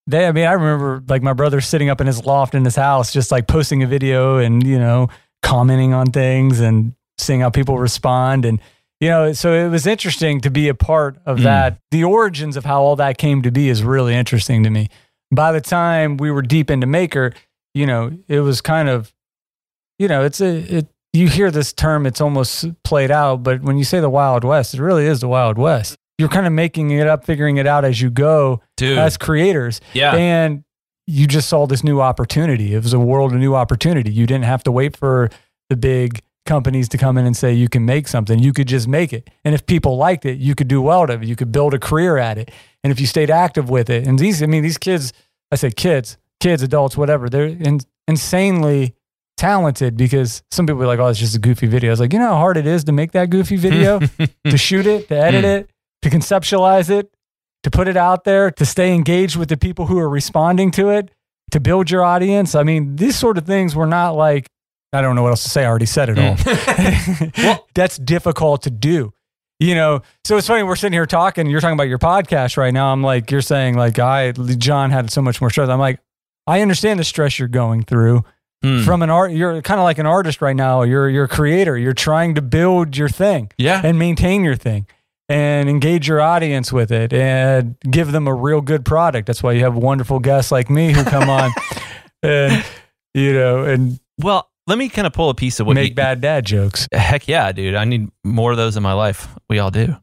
they. I mean, I remember like my brother sitting up in his loft in his house, just like posting a video and you know commenting on things and seeing how people respond and. You know, so it was interesting to be a part of Mm. that. The origins of how all that came to be is really interesting to me. By the time we were deep into Maker, you know, it was kind of, you know, it's a, it, you hear this term, it's almost played out, but when you say the Wild West, it really is the Wild West. You're kind of making it up, figuring it out as you go dude. as creators. yeah. And you just saw this new opportunity. It was a world of new opportunity. You didn't have to wait for the big companies to come in and say you can make something. You could just make it. And if people liked it, you could do well at it. You could build a career at it. And if you stayed active with it, and these, I mean, these kids, I say kids, kids, adults, whatever, they're in, insanely talented because some people are like, oh, it's just a goofy video. I was like, you know how hard it is to make that goofy video, *laughs* to shoot it, to edit Hmm. it, to conceptualize it, to put it out there, to stay engaged with the people who are responding to it, to build your audience. I mean, these sort of things were not like, I don't know what else to say. I already said it all. *laughs* *laughs* That's difficult to do. You know, so it's funny. We're sitting here talking. You're talking about your podcast right now. I'm like, you're saying like, I John had so much more stress. I'm like, I understand the stress you're going through Hmm. from an art. You're kind of like an artist right now. You're you're a creator. You're trying to build your thing yeah. and maintain your thing and engage your audience with it and give them a real good product. That's why you have wonderful guests like me who come on *laughs* and you know and Well, let me kind of pull a piece of what make you, bad dad jokes. Heck yeah, dude. I need more of those in my life. We all do.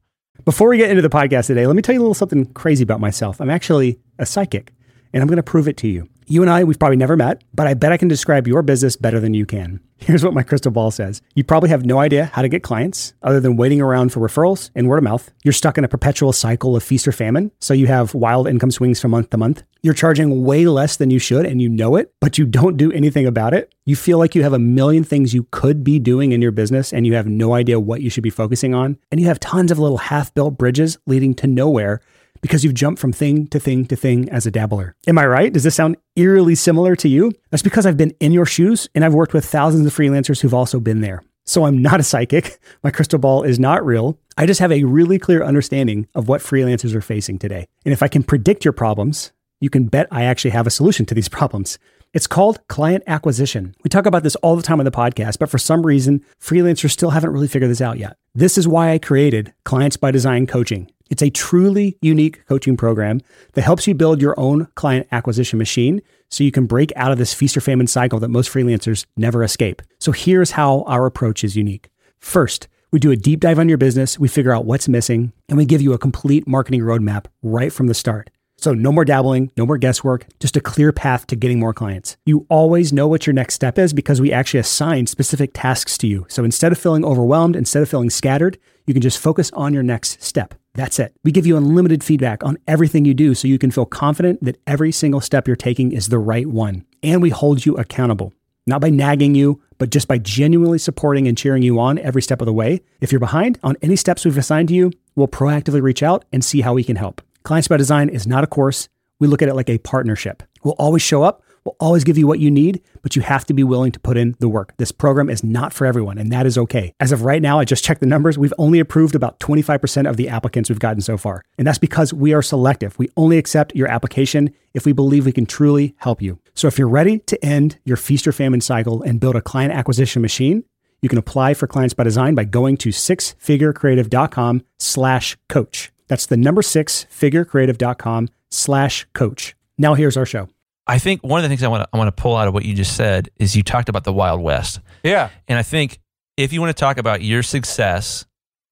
Before we get into the podcast today, let me tell you a little something crazy about myself. I'm actually a psychic, and I'm going to prove it to you. You and I, we've probably never met, but I bet I can describe your business better than you can. *laughs* Here's what my crystal ball says You probably have no idea how to get clients other than waiting around for referrals and word of mouth. You're stuck in a perpetual cycle of feast or famine, so you have wild income swings from month to month. You're charging way less than you should, and you know it, but you don't do anything about it. You feel like you have a million things you could be doing in your business, and you have no idea what you should be focusing on. And you have tons of little half built bridges leading to nowhere because you've jumped from thing to thing to thing as a dabbler. Am I right? Does this sound eerily similar to you? That's because I've been in your shoes and I've worked with thousands of freelancers who've also been there. So I'm not a psychic. *laughs* My crystal ball is not real. I just have a really clear understanding of what freelancers are facing today. And if I can predict your problems, you can bet I actually have a solution to these *laughs* problems. It's called client acquisition. We talk about this all the time on the podcast, but for some reason, freelancers still haven't really figured this out yet. This is why I created Clients by Design Coaching. It's a truly unique coaching program that helps you build your own client acquisition machine so you can break out of this feast or famine cycle that most freelancers never escape. So here's how our approach is unique. First, We do a deep dive on your business, we figure out what's missing, and we give you a complete marketing roadmap right from the start. So, no more dabbling, no more guesswork, just a clear path to getting more clients. You always know what your next step is because we actually assign specific tasks to you. So, instead of feeling overwhelmed, instead of feeling scattered, you can just focus on your next step. That's it. We give you unlimited feedback on everything you do so you can feel confident that every single step you're taking is the right one. And we hold you accountable, not by nagging you, but just by genuinely supporting and cheering you on every step of the way. If you're behind on any steps we've assigned to you, we'll proactively reach out and see how we can help. Clients by Design is not a course. We look at it like a partnership. We'll always show up, we'll always give you what you need, but you have to be willing to put in the work. This program is not for everyone, and that is okay. As of right now, I just checked the numbers. We've only approved about 25% of the applicants we've gotten so far. And that's because we are selective. We only accept your application if we believe we can truly help you. So if you're ready to end your feast or famine cycle and build a client acquisition machine, you can apply for Clients by Design by going to sixfigurecreative.com slash coach. That's the number six figurecreative.com slash coach. Now here's our show. I think one of the things I want to I want to pull out of what you just said is you talked about the Wild West. Yeah. And I think if you want to talk about your success,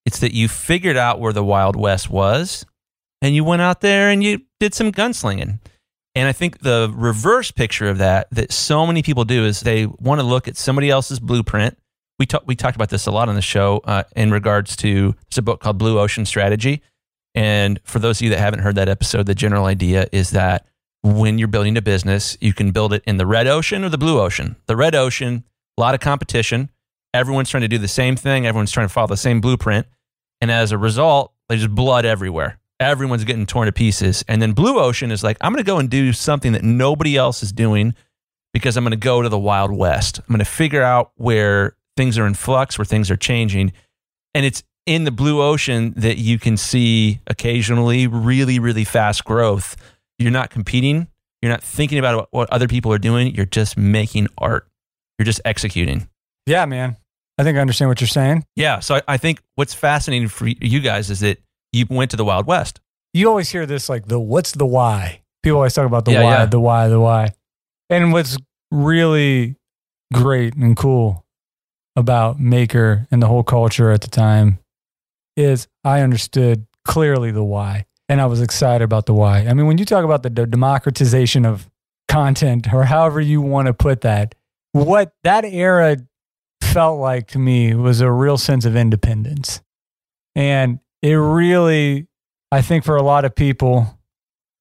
it's that you figured out where the Wild West was and you went out there and you did some gunslinging. And I think the reverse picture of that that so many people do is they want to look at somebody else's blueprint. We talked we talked about this a lot on the show uh, in regards to there's a book called Blue Ocean Strategy. And for those of you that haven't heard that episode, the general idea is that when you're building a business, you can build it in the red ocean or the blue ocean. The red ocean, a lot of competition. Everyone's trying to do the same thing. Everyone's trying to follow the same blueprint. And as a result, there's blood everywhere. Everyone's getting torn to pieces. And then blue ocean is like, I'm going to go and do something that nobody else is doing because I'm going to go to the Wild West. I'm going to figure out where things are in flux, where things are changing. And it's in the blue ocean that you can see occasionally really, really fast growth. You're not competing. You're not thinking about what other people are doing. You're just making art. You're just executing. Yeah, man. I think I understand what you're saying. Yeah. So I, I think what's fascinating for you guys is that you went to the Wild West. You always hear this like the what's the why? People always talk about the Yeah, why, yeah. the why, the why. And what's really great and cool about Maker and the whole culture at the time is I understood clearly the why and I was excited about the why. I mean, when you talk about the d- democratization of content or however you want to put that, what that era felt like to me was a real sense of independence. And it really, I think for a lot of people,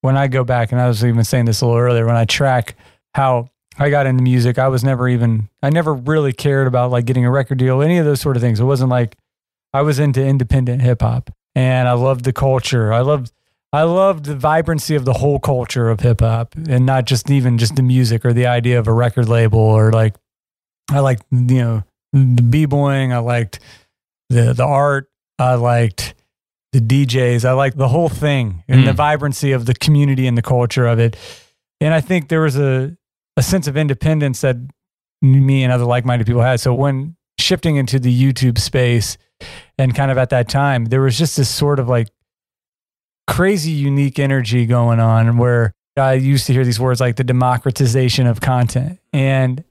when I go back, and I was even saying this a little earlier, when I track how I got into music, I was never even, I never really cared about like getting a record deal, any of those sort of things. It wasn't like I was into independent hip hop and I loved the culture. I loved, I loved the vibrancy of the whole culture of hip hop and not just even just the music or the idea of a record label or like, I liked, you know, the b-boying. I liked the, the art. I liked the DJs. I liked the whole thing and the Mm. vibrancy of the community and the culture of it. And I think there was a, a sense of independence that me and other like-minded people had. So when shifting into the YouTube space and kind of at that time, there was just this sort of like crazy unique energy going on where I used to hear these words like the democratization of content and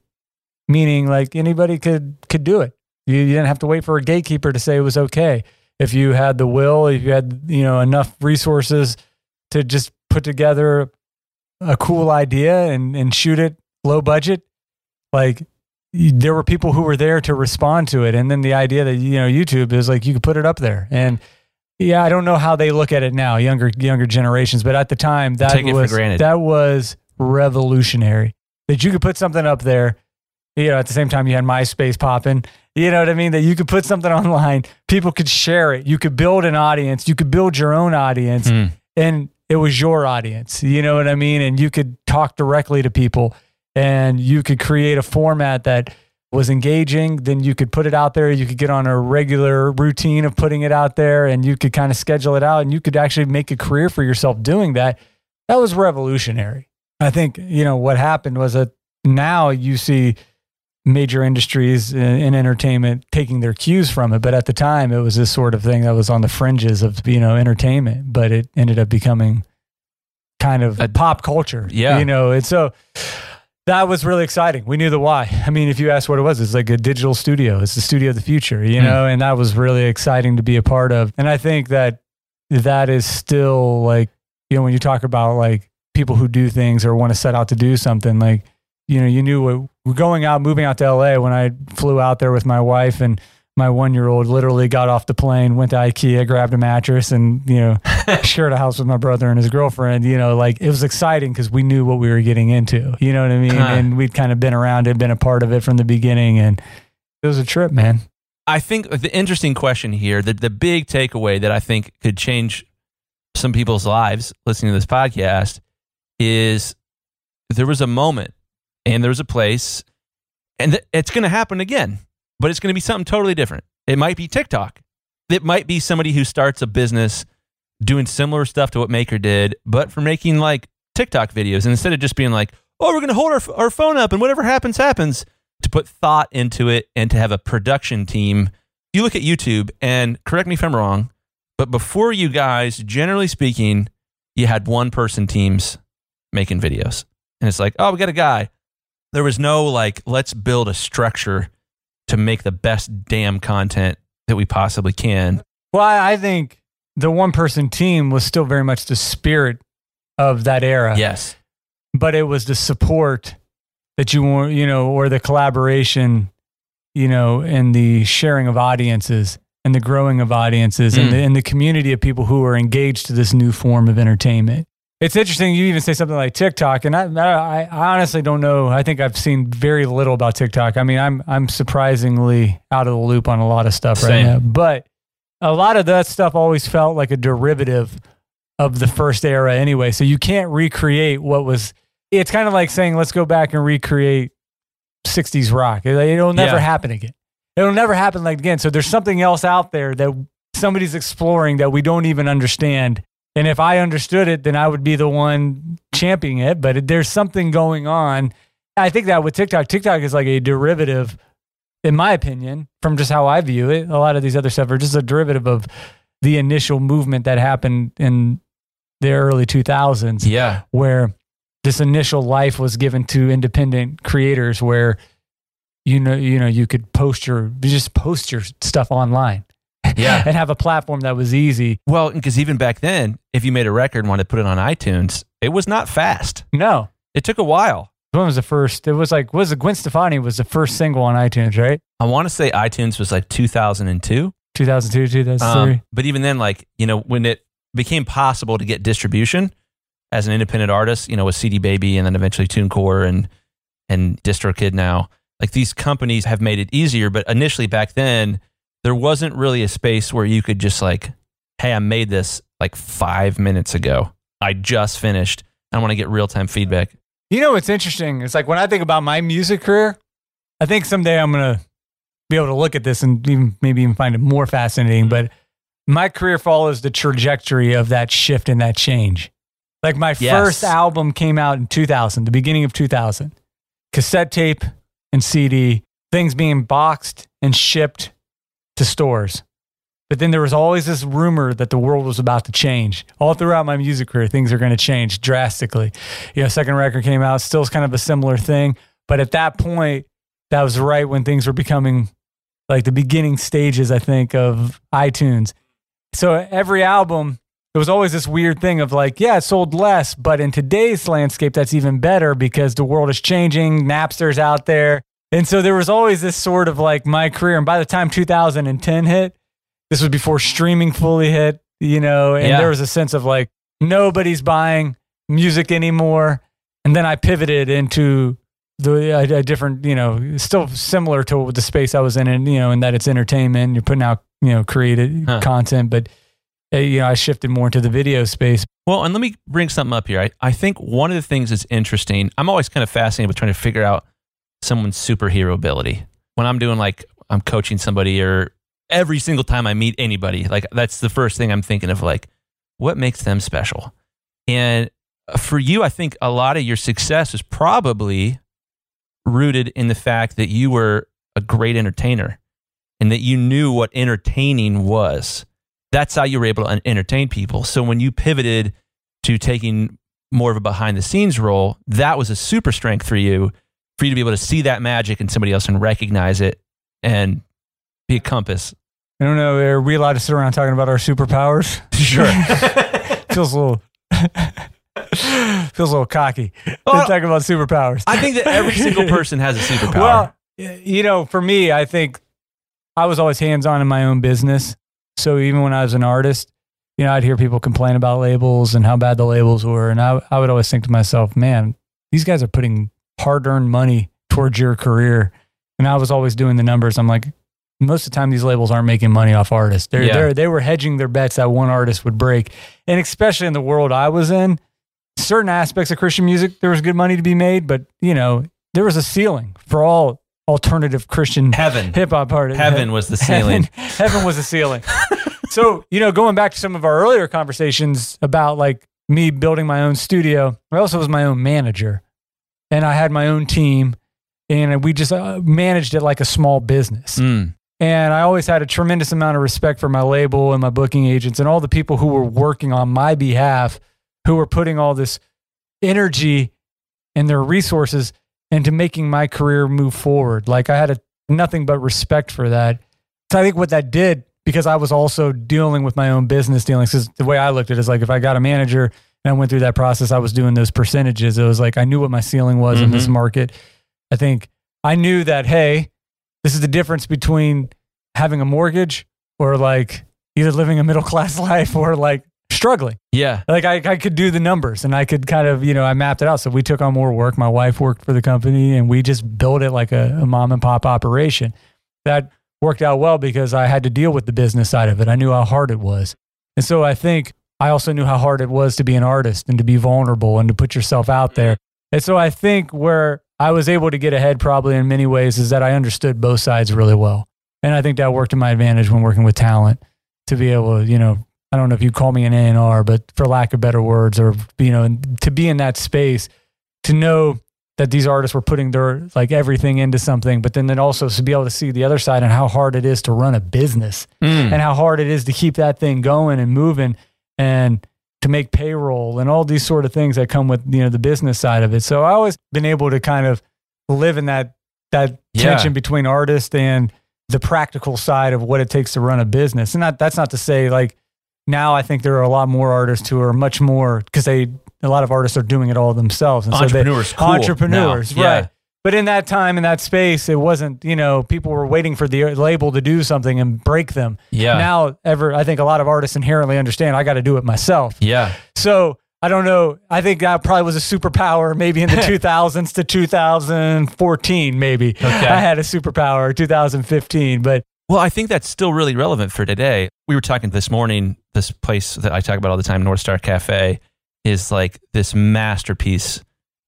meaning like anybody could could do it. You, you didn't have to wait for a gatekeeper to say it was okay. If you had the will, if you had you know enough resources to just put together a cool idea and and shoot it low budget, like there were people who were there to respond to it. And then the idea that you know YouTube is like you could put it up there and. Yeah, I don't know how they look at it now, younger younger generations, but at the time that Take was that was revolutionary. That you could put something up there, you know, at the same time you had MySpace popping. You know what I mean? That you could put something *laughs* online, people could share it. You could build an audience, you could build your own audience, Hmm. and it was your audience. You know what I mean? And you could talk directly to people and you could create a format that was engaging. Then you could put it out there. You could get on a regular routine of putting it out there and you could kind of schedule it out and you could actually make a career for yourself doing that. That was revolutionary. I think, you know, what happened was that now you see major industries in, in entertainment taking their cues from it. But at the time, it was this sort of thing that was on the fringes of, you know, entertainment, but it ended up becoming kind of A- pop culture. Yeah. You know, and so that was really exciting. We knew the why. I mean, if you ask what it was, it's like a digital studio. It's the studio of the future, you Hmm. know, and that was really exciting to be a part of. And I think that that is still like, you know, when you talk about like people who do things or want to set out to do something, like, you know, you knew what we're going out, moving out to LA when I flew out there with my wife and my one year old literally got off the plane, went to IKEA, grabbed a mattress, and you know, *laughs* shared a house with my brother and his girlfriend. You know, like it was exciting because we knew what we were getting into. You know what I mean? Huh. And we'd kind of been around it, been a part of it from the beginning, and it was a trip, man. I think the interesting question here, the, the big takeaway that I think could change some people's lives listening to this podcast is there was a moment and there was a place, and th- it's going to happen again, but it's going to be something totally different. It might be TikTok. It might be somebody who starts a business doing similar stuff to what Maker did, but for making like TikTok videos. And instead of just being like, oh, we're going to hold our, our phone up and whatever happens, happens, to put thought into it and to have a production team. You look at YouTube, and correct me if I'm wrong, but before you guys, generally speaking, you had one person teams making videos. And it's like, oh, we got a guy. There was no like, let's build a structure to make the best damn content that we possibly can. Well, I think the one person team was still very much the spirit of that era. Yes. but it was the support that you want, you know, or the collaboration, you know, and the sharing of audiences and the growing of audiences and, Mm. the, and the community of people who are engaged to this new form of entertainment. It's interesting. You even say something like TikTok, and I, I, I honestly don't know. I think I've seen very little about TikTok. I mean, I'm, I'm surprisingly out of the loop on a lot of stuff right now, but a lot of that stuff always felt like a derivative of the first era anyway. So you can't recreate what was. It's kind of like saying, let's go back and recreate 60s rock. It- It'll never Yeah. happen again. It'll never happen like again. So there's something else out there that somebody's exploring that we don't even understand. And if I understood it, then I would be the one championing it. But there's something going on. I think that with TikTok, TikTok is like a derivative, in my opinion, from just how I view it. A lot of these other stuff are just a derivative of the initial movement that happened in the early 2000s Yeah. where this initial life was given to independent creators where you know you know you could post your you just post your stuff online Yeah. *laughs* and have a platform that was easy Well, because even back then, if you made a record and wanted to put it on iTunes, it was not fast. no It took a while. when was the first it was like was it gwen stefani was the first single on itunes right I want to say iTunes was like 2002. 2002 2003 Um, but even then, like, you know, when it became possible to get distribution as an independent artist, you know, with CD Baby and then eventually TuneCore and, and DistroKid now, like these companies have made it easier. But initially back then, there wasn't really a space where you could just like, hey, I made this like five minutes ago. I just finished. I want to get real time feedback. You know what's interesting? It's like when I think about my music career, I think someday I'm gonna be able to look at this and even maybe even find it more fascinating. But my career follows the trajectory of that shift and that change. Like my Yes. first album came out in 2000, the beginning of 2000, cassette tape and CD, things being boxed and shipped to stores. But then there was always this rumor that the world was about to change. All throughout my music career, things are going to change drastically. You know, second record came out, still kind of a similar thing. But at that point, that was right when things were becoming like the beginning stages, I think, of iTunes. So every album, there was always this weird thing of like, yeah, it sold less, but in today's landscape, that's even better because the world is changing. Napster's out there. And so there was always this sort of like my career. And by the time 2010 hit, this was before streaming fully hit, you know, and Yeah. there was a sense of like, nobody's buying music anymore. And then I pivoted into the a, a different, you know, still similar to the space I was in, and you know, in that it's entertainment. You're putting out, you know, created Huh. content, but uh, you know, I shifted more into the video space. Well, and let me bring something up here. I, I think one of the things that's interesting, I'm always kind of fascinated with trying to figure out someone's superhero ability. When I'm doing like, I'm coaching somebody or every single time I meet anybody, like that's the first thing I'm thinking of, like, what makes them special? And for you, I think a lot of your success is probably rooted in the fact that you were a great entertainer and that you knew what entertaining was. That's how you were able to entertain people. So when you pivoted to taking more of a behind the scenes role, that was a super strength for you, for you to be able to see that magic in somebody else and recognize it and be a compass. I don't know. Are we allowed to sit around talking about our superpowers? *laughs* Sure. *laughs* feels a little *laughs* feels a little cocky. Well, talking about superpowers. I think that every single person has a superpower. Well, you know, for me, I think I was always hands on in my own business. So even when I was an artist, you know, I'd hear people complain about labels and how bad the labels were. And I, I would always think to myself, man, these guys are putting hard earned money towards your career. And I was always doing the numbers. I'm like, most of the time, these labels aren't making money off artists. They're, Yeah. they're, they were hedging their bets that one artist would break. And especially in the world I was in, certain aspects of Christian music, there was good money to be made. But, you know, there was a ceiling for all alternative Christian heaven. hip hop artists. Heaven was the *laughs* ceiling. Heaven, heaven was the ceiling. so, you know, going back to some of our earlier conversations about like me building my own studio, I also was my own manager and I had my own team and we just uh, managed it like a small business. Mm. And I always had a tremendous amount of respect for my label and my booking agents and all the people who were working on my behalf, who were putting all this energy and their resources into making my career move forward. Like I had a, nothing but respect for that. So I think what that did, because I was also dealing with my own business dealings, because the way I looked at it is like if I got a manager and I went through that process, I was doing those percentages. It was like I knew what my ceiling was in this Mhm. market. I think I knew that, hey, this is the difference between having a mortgage or like either living a middle *laughs* class life or like struggling. Yeah. Like I, I could do the numbers and I could kind of, you know, I mapped it out. So we took on more work. My wife worked for the company and we just built it like a, a mom and pop operation. That worked out well because I had to deal with the business side of it. I knew how hard it was. And so I think I also knew how hard it was to be an artist and to be vulnerable and to put yourself out there. And so I think where I was able to get ahead probably in many ways is that I understood both sides really well. And I think that worked to my advantage when working with talent to be able to, you know, I don't know if you call me an A&R, but for lack of better words, or, you know, to be in that space, to know that these artists were putting their like everything into something, but then then also to be able to see the other side and how hard it is to run a business Mm. and how hard it is to keep that thing going and moving and to make payroll and all these sort of things that come with you know the business side of it. So I always been able to kind of live in that that Yeah. tension between artist and the practical side of what it takes to run a business. And not that's not to say like now I think there are a lot more artists who are much more because they a lot of artists are doing it all themselves. And Entrepreneurs so cool they, entrepreneurs, now. Yeah. But in that time, in that space, it wasn't, you know, people were waiting for the label to do something and break them. Yeah. Now, ever, I think a lot of artists inherently understand I got to do it myself. yeah. So I don't know. I think that probably was a superpower maybe in the *laughs* 2000s to 2014, maybe. Okay. I had a superpower 2015, but Well, I think that's still really relevant for today. We were talking this morning, this place that I talk about all the time, North Star Cafe, is like this masterpiece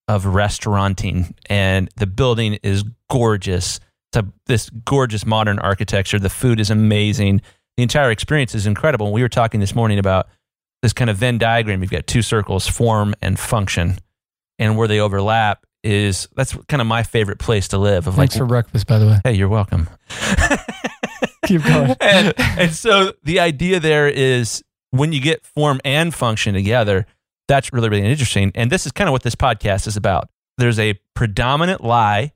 of restauranting. And the building is gorgeous. It's a, this gorgeous modern architecture. The food is amazing. The entire experience is incredible. We were talking this morning about this kind of Venn diagram. You've got two circles, form and function. And where they overlap is that's kind of my favorite place to live. Of thanks like, for breakfast, by the way. hey, you're welcome. *laughs* Keep going. and, and so the idea there is when you get form and function together, that's really, really interesting. And this is kind of what this podcast is about. There's a predominant lie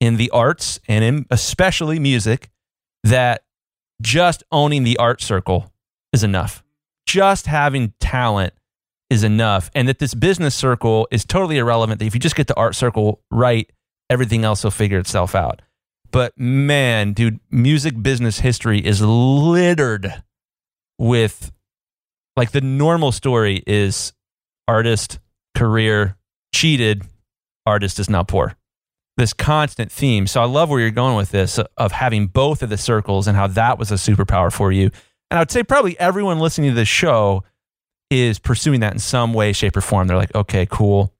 in the arts and in especially music that just owning the art circle is enough. Just having talent is enough. And that this business circle is totally irrelevant. That if you just get the art circle right, everything else will figure itself out. But man, dude, music business history is littered with like the normal story is artist, career, cheated, artist is now poor. This constant theme. So I love where you're going with this of having both of the circles and how that was a superpower for you. And I would say probably everyone listening to this show is pursuing that in some way, shape, or form. They're like, okay, cool.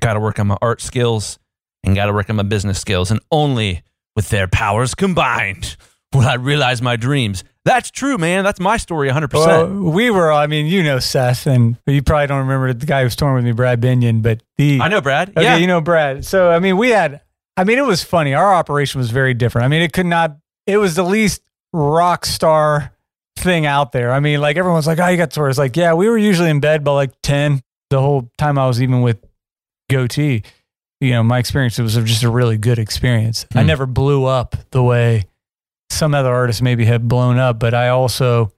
Got to work on my art skills and got to work on my business skills. And only with their powers combined *laughs* will I realize my dreams. That's true, man. That's my story 100%. Well, we were, I mean, you know Seth, and you probably don't remember the guy who was touring with me, Brad Binion, but the. I know, Brad. Okay, yeah. you know Brad. So I mean, we had. I mean, it was funny. Our operation was very different. I mean, it could not. It was the least rock star thing out there. I mean, like everyone's like, "Oh, you got tours." Like, yeah, we were usually in bed by like ten. the whole time I was even with Gotee, you know, my experience was just a really good experience. I Hmm. never blew up the way some other artists maybe have blown up, but I also,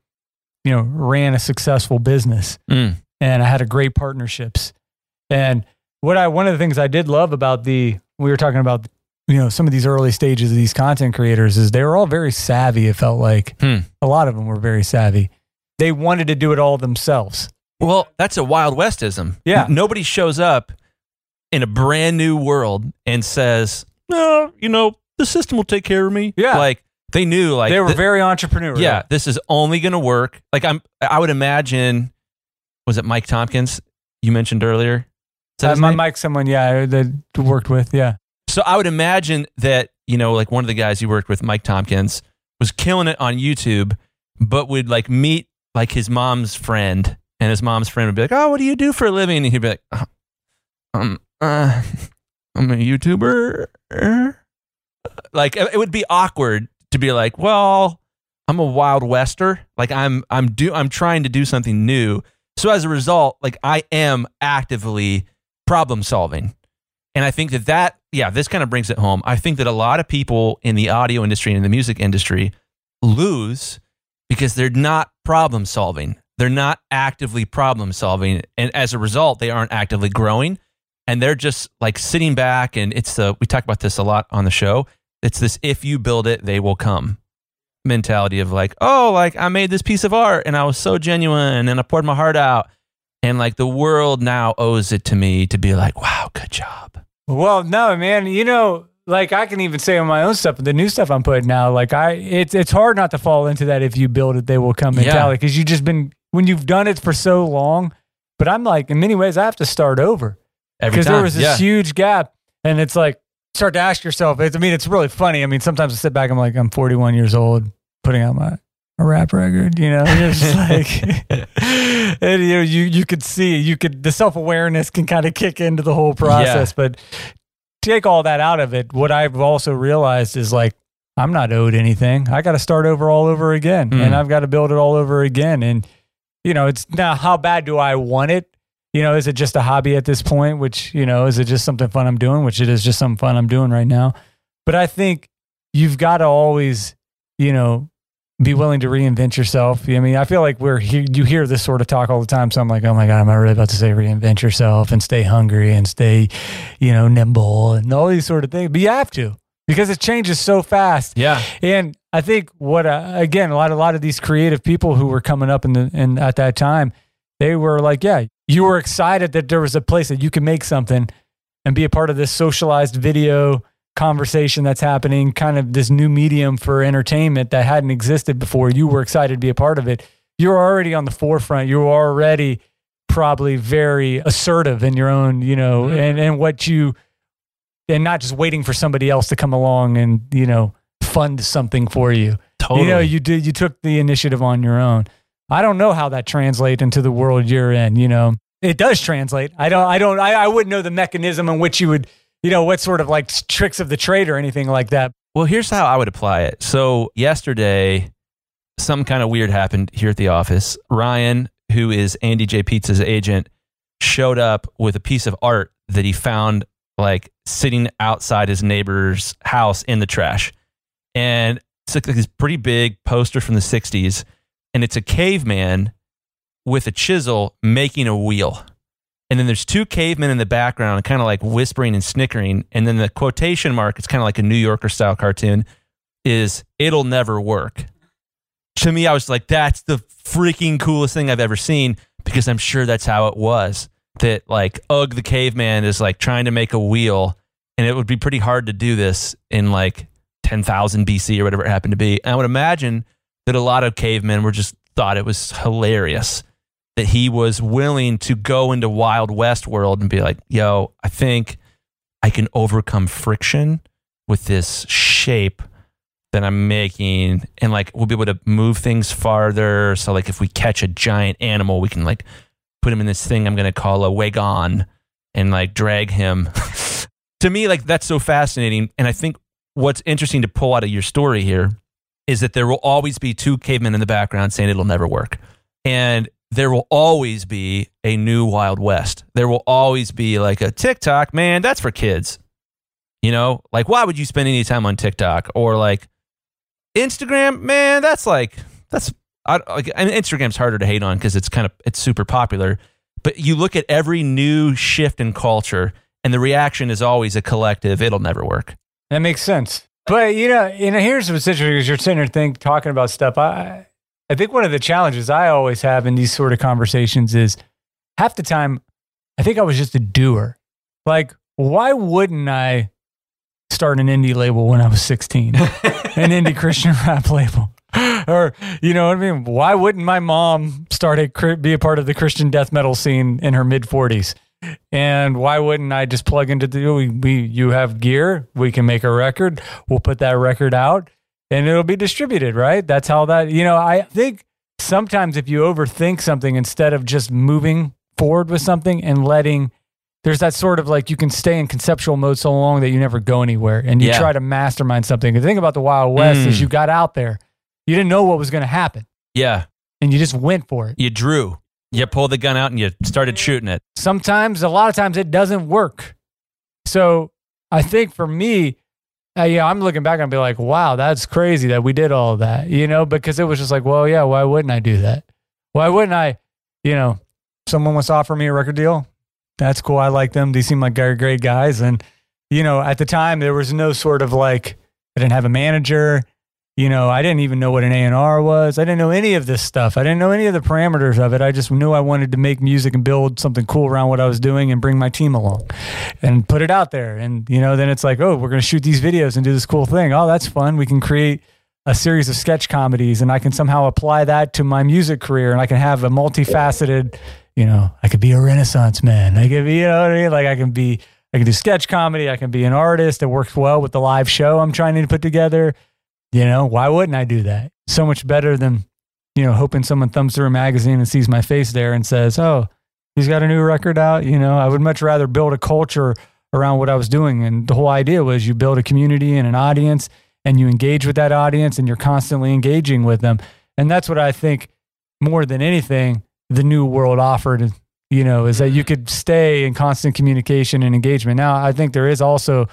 you know, ran a successful business Mm. and I had a great partnerships. And what I one of the things I did love about the we were talking about you know some of these early stages of these content creators is they were all very savvy. It felt like Hmm. a lot of them were very savvy. They wanted to do it all themselves. Well, that's a Wild Westism. Yeah. Nobody shows up in a brand new world and says, no, you know, the system will take care of me. Yeah. Like they knew, like, they were th- very entrepreneurial. yeah, this is only going to work. Like I'm, I would imagine, was it Mike Tompkins you mentioned earlier? Uh, my name? Mike, someone, yeah, that worked with, yeah. So I would imagine that, you know, like one of the guys you worked with, Mike Tompkins, was killing it on YouTube, but would like meet like his mom's friend, and his mom's friend would be like, Oh, what do you do for a living? And he'd be like, "Uh, Um, uh, *laughs* I'm a YouTuber. Like it would be awkward to be like, Well, I'm a wild wester. Like I'm I'm do I'm trying to do something new. So as a result, like I am actively problem solving. And I think that that, yeah, this kind of brings it home. I think that a lot of people in the audio industry and in the music industry lose because they're not problem solving. They're not actively problem solving. And as a result, they aren't actively growing. And they're just like sitting back. And it's the, we talk about this a lot on the show. It's this if you build it, they will come mentality of like, oh, like I made this piece of art and I was so genuine and I poured my heart out. And like the world now owes it to me to be like, wow, good job. Well, no, man. You know, like I can even say on my own stuff, the new stuff I'm putting out, like I, it's it's hard not to fall into that. If you build it, they will come Yeah. mentality because you just been when you've done it for so long. But I'm like, in many ways, I have to start over Every time. because there was this yeah. huge gap, and it's like start to ask yourself. It's, I mean, it's really funny. I mean, sometimes I sit back, and I'm like, I'm 41 years old, putting out my a rap record. You know, it's *laughs* like, *laughs* and you know, you you could see, you could the self awareness can kind of kick into the whole process, but take all that out of it. What I've also realized is like. I'm not owed anything. I got to start over all over again, Mm. and I've got to build it all over again. And you know, it's now how bad do I want it? You know, is it just a hobby at this point? Which, you know, is it just something fun I'm doing? Which it is just something fun I'm doing right now. But I think you've got to always, you know, be willing to reinvent yourself. I mean, I feel like we're he- you hear this sort of talk all the time. So I'm like, oh my God, am I really about to say reinvent yourself and stay hungry and stay, you know, nimble and all these sort of things? But you have to because it changes so fast. Yeah. And I think what uh, again a lot a lot of these creative people who were coming up in the in at that time, they were like, yeah, you were excited that there was a place that you could make something and be a part of this socialized video conversation that's happening, kind of this new medium for entertainment that hadn't existed before. You were excited to be a part of it. You're already on the forefront. You're already probably very assertive in your own, you know, mm-hmm. and and what you and not just waiting for somebody else to come along and you know fund something for you. Totally. You know, you did you took the initiative on your own. I don't know how that translates into the world you're in. You know, it does translate. I don't. I don't. I, I wouldn't know the mechanism in which you would. You know, what sort of like tricks of the trade or anything like that. Well, here's how I would apply it. So yesterday, something kind of weird happened here at the office. Ryan, who is Andy J. Pizza's agent, showed up with a piece of art that he found like sitting outside his neighbor's house in the trash. And it's like this pretty big poster from the 60s. And it's a caveman with a chisel making a wheel. And then there's two cavemen in the background, kind of like whispering and snickering. And then the quotation mark, it's kind of like a New Yorker style cartoon, is it'll never work. To me, I was like, that's the freaking coolest thing I've ever seen because I'm sure that's how it was. That like Ugg the caveman is like trying to make a wheel, and it would be pretty hard to do this in like 10,000 BC or whatever it happened to be. And I would imagine that a lot of cavemen were just thought it was hilarious that he was willing to go into Wild West world and be like, yo, I think I can overcome friction with this shape that I'm making. And like, we'll be able to move things farther. So, like, if we catch a giant animal, we can like put him in this thing I'm going to call a wagon and like drag him. *laughs* to me, like, that's so fascinating. And I think what's interesting to pull out of your story here is that there will always be two cavemen in the background saying it'll never work. And there will always be a new Wild West. There will always be like a TikTok, man, that's for kids. You know, like why would you spend any time on TikTok or like Instagram? Man, that's like that's I, like I mean, Instagram's harder to hate on because it's kind of it's super popular. But you look at every new shift in culture, and the reaction is always a collective. It'll never work. That makes sense. But you know, you know, here's the situation: you're sitting there think, talking about stuff. I, I think one of the challenges I always have in these sort of conversations is half the time, I think I was just a doer. Like, why wouldn't I start an indie label when I was 16, *laughs* an indie Christian rap label? or you know what I mean? Why wouldn't my mom start a be a part of the Christian death metal scene in her mid 40s? And why wouldn't I just plug into the we, we you have gear, we can make a record, we'll put that record out and it'll be distributed, right? That's how that you know, I think sometimes if you overthink something instead of just moving forward with something and letting there's that sort of like you can stay in conceptual mode so long that you never go anywhere and you Yeah. try to mastermind something. The thing about the Wild West Mm. is you got out there, you didn't know what was going to happen, Yeah, and you just went for it. you drew, you pulled the gun out, and you started shooting it. Sometimes, a lot of times, it doesn't work. So I think for me, uh, yeah, I'm looking back and be like, wow, that's crazy that we did all that, you know, because it was just like, well, yeah, why wouldn't I do that? Why wouldn't I, you know, someone wants to offer me a record deal? That's cool. I like them. They seem like great guys. And, you know, at the time, there was no sort of like, I didn't have a manager. You know, I didn't even know what an A&R was. I didn't know any of this stuff. I didn't know any of the parameters of it. I just knew I wanted to make music and build something cool around what I was doing and bring my team along and put it out there. And, you know, then it's like, oh, we're going to shoot these videos and do this cool thing. Oh, that's fun. We can create a series of sketch comedies and I can somehow apply that to my music career and I can have a multifaceted, you know, I could be a renaissance man. I could be, you know what I mean? Like I can be, I can do sketch comedy. I can be an artist that works well with the live show I'm trying to put together. You know, why wouldn't I do that? So much better than, you know, hoping someone thumbs through a magazine and sees my face there and says, oh, he's got a new record out. You know, I would much rather build a culture around what I was doing. And the whole idea was you build a community and an audience and you engage with that audience and you're constantly engaging with them. And that's what I think more than anything, the new world offered, you know, is that you mm-hmm. could stay in constant communication and engagement. Now, I think there is also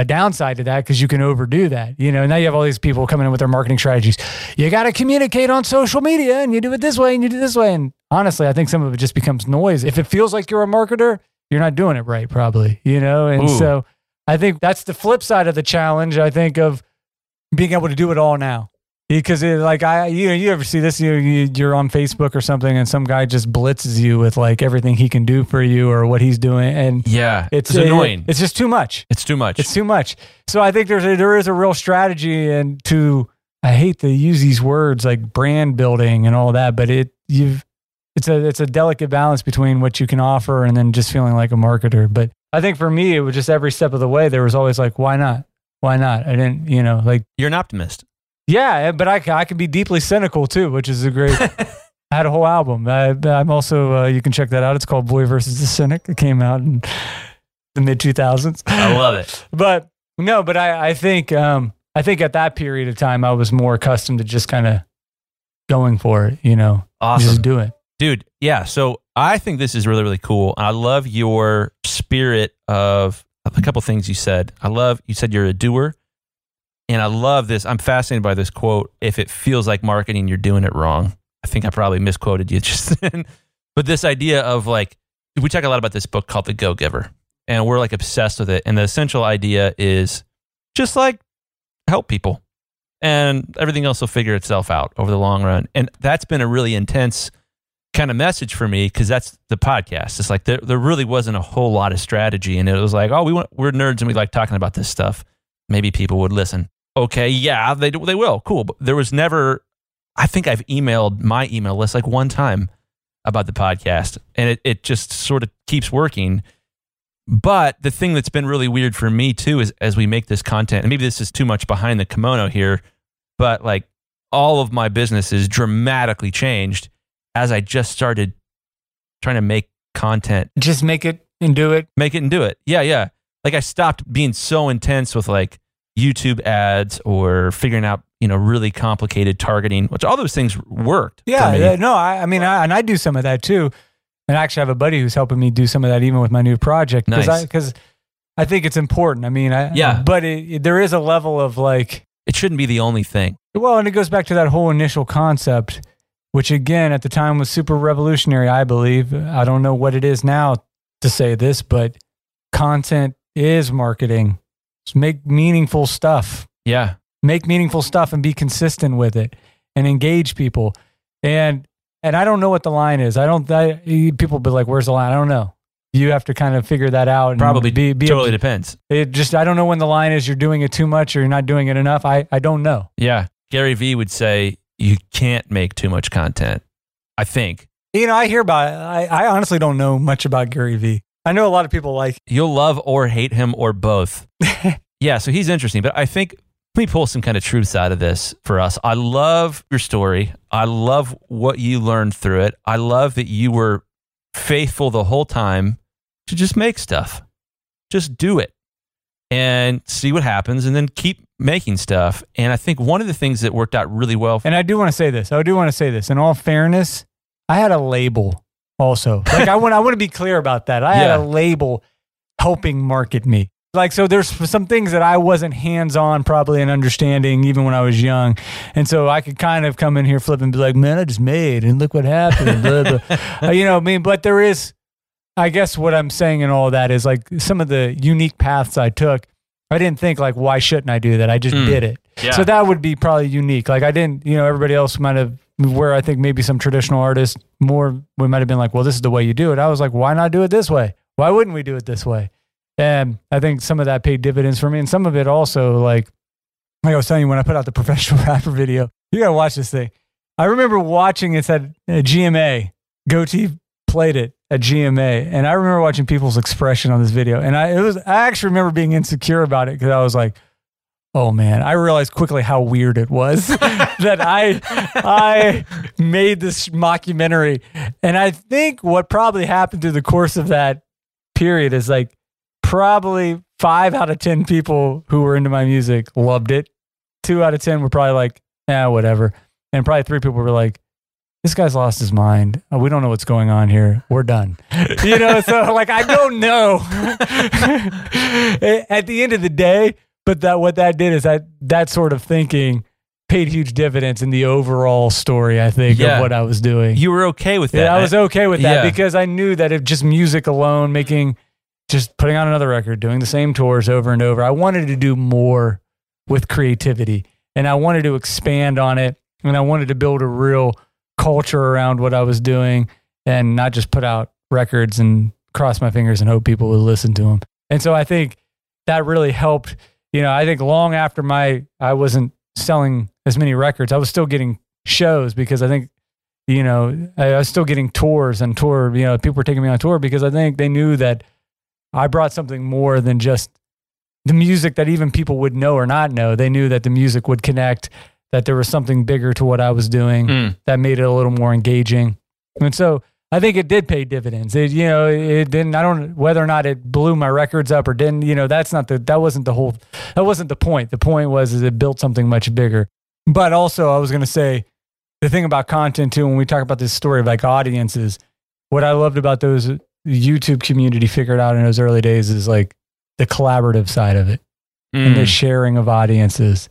a downside to that because you can overdo that. You know, now you have all these people coming in with their marketing strategies. You got to communicate on social media and you do it this way and you do it this way. And honestly, I think some of it just becomes noise. If it feels like you're a marketer, you're not doing it right, probably, you know? And Ooh. so I think that's the flip side of the challenge, I think, of being able to do it all now. Because it, like I, you know, you ever see this? You, you you're on Facebook or something, and some guy just blitzes you with like everything he can do for you or what he's doing, and Yeah, it's, it's, uh, annoying. It's just too much. it's too much. It's too much. So I think there's a, there is a real strategy and to I hate to use these words like brand building and all that, but it you've it's a it's a delicate balance between what you can offer and then just feeling like a marketer. But I think for me, it was just every step of the way. There was always like, why not? Why not? I didn't, you know, like You're an optimist. Yeah, but I, ca- I can be deeply cynical too, which is a great. *laughs* I had a whole album. I, I'm also uh, you can check that out. It's called Boy versus the Cynic. It came out in the mid 2000s. I love it. *laughs* But no, but I, I think um, I think at that period of time I was more accustomed to just kind of going for it, you know, Awesome. just do it. dude yeah so i think this is really really cool i love your spirit of a couple things you said i love you said you're a doer and i love this i'm fascinated by this quote if it feels like marketing you're doing it wrong i think i probably misquoted you *laughs* just then but this idea of like we talk a lot about this book called the go giver and we're like obsessed with it and the essential idea is just like help people and everything else will figure itself out over the long run and that's been a really intense kind of message for me because that's the podcast. It's like there, there really wasn't a whole lot of strategy, and it was like, oh, we want we're nerds and we like talking about this stuff. Maybe people would listen. Okay, yeah, they they will. Cool, but there was never. I think I've emailed my email list like one time about the podcast, and it it just sort of keeps working. But the thing that's been really weird for me too is as we make this content, and maybe this is too much behind the kimono here, but like all of my business is dramatically changed as I just started trying to make content, Just make it and do it. make it and do it. Yeah, yeah. Like I stopped being so intense with like YouTube ads or figuring out, you know, really complicated targeting, which all those things worked. Yeah, yeah, no, I, I mean, I, and I do some of that too. And I actually have a buddy who's helping me do some of that even with my new project because Nice. I because I think it's important. I mean, I, Yeah. but it, it- there is a level of like, It shouldn't be the only thing. well, and it goes back to that whole initial concept, which again at the time was super revolutionary. I believe. I don't know what it is now to say this, but content is marketing. Just make meaningful stuff Yeah. make meaningful stuff and be consistent with it and engage people and and i don't know what the line is i don't I, people be like where's the line i don't know you have to kind of figure that out and Probably be, be totally depends. it just i don't know when the line is you're doing it too much or you're not doing it enough i i don't know Yeah. Gary Vee would say you can't make too much content. I think. you know i hear about i i honestly don't know much about gary vee i know a lot of people like *laughs* You'll love or hate him or both. yeah, so he's interesting, but I think let me pull some kind of truths out of this for us. I love your story. I love what you learned through it. I love that you were faithful the whole time to just make stuff. Just do it and see what happens and then keep making stuff. And I think one of the things that worked out really well For- And I do want to say this. I do want to say this. In all fairness, I had a label also. *laughs* Like I want I want to be clear about that. I had a label helping market me. Like so there's some things that I wasn't hands-on probably in understanding even when I was young. And so I could kind of come in here flip and be like, "Man, I just made and look what happened." blah, blah. *laughs* Uh, you know, what I mean, but there is I guess what I'm saying in all of that is like some of the unique paths I took. I didn't think like why shouldn't I do that? I just Mm. did it. Yeah. So that would be probably unique. Like I didn't, you know, everybody else might have where I think maybe some traditional artists more we might have been like, well, this is the way you do it. I was like, why not do it this way? Why wouldn't we do it this way? And I think some of that paid dividends for me, and some of it also like like I was telling you when I put out the *laughs* professional rapper video. You gotta watch this thing. I remember watching it at uh, GMA. Gotee played it at GMA, and I remember watching people's expression on this video. And I it was I actually remember being insecure about it because I was like, oh man, I realized quickly how weird it was *laughs* that I I made this mockumentary. And I think what probably happened through the course of that period is like probably five out of ten people who were into my music loved it. Two out of ten were probably like, yeah, whatever. And probably three people were like, this guy's lost his mind. Uh, We don't know what's going on here. We're done. You know, so like I don't know. *laughs* At the end of the day, but that what that did is that that sort of thinking paid huge dividends in the overall story. I think Yeah. of what I was doing. you were okay with that. yeah, I was okay with that Yeah. because I knew that if just music alone, making just putting on another record, doing the same tours over and over, I wanted to do more with creativity and I wanted to expand on it and I wanted to build a real culture around what I was doing and not just put out records and cross my fingers and hope people would listen to them. And so I think that really helped. You know, I think long after my I wasn't selling as many records, I was still getting shows because I think you know, I was still getting tours and tour, you know, people were taking me on tour because I think they knew that I brought something more than just the music that even people would know or not know. They knew that the music would connect, that there was something bigger to what I was doing Mm. that made it a little more engaging. And so I think it did pay dividends. It, you know, it didn't, I don't, whether or not it blew my records up or didn't, you know, that's not the, that wasn't the whole, that wasn't the point. The point was, is it built something much bigger. But also I was going to say the thing about content too, when we talk about this story of like audiences, what I loved about those YouTube community figured out in those early days is like the collaborative side of it and the Mm. sharing of audiences.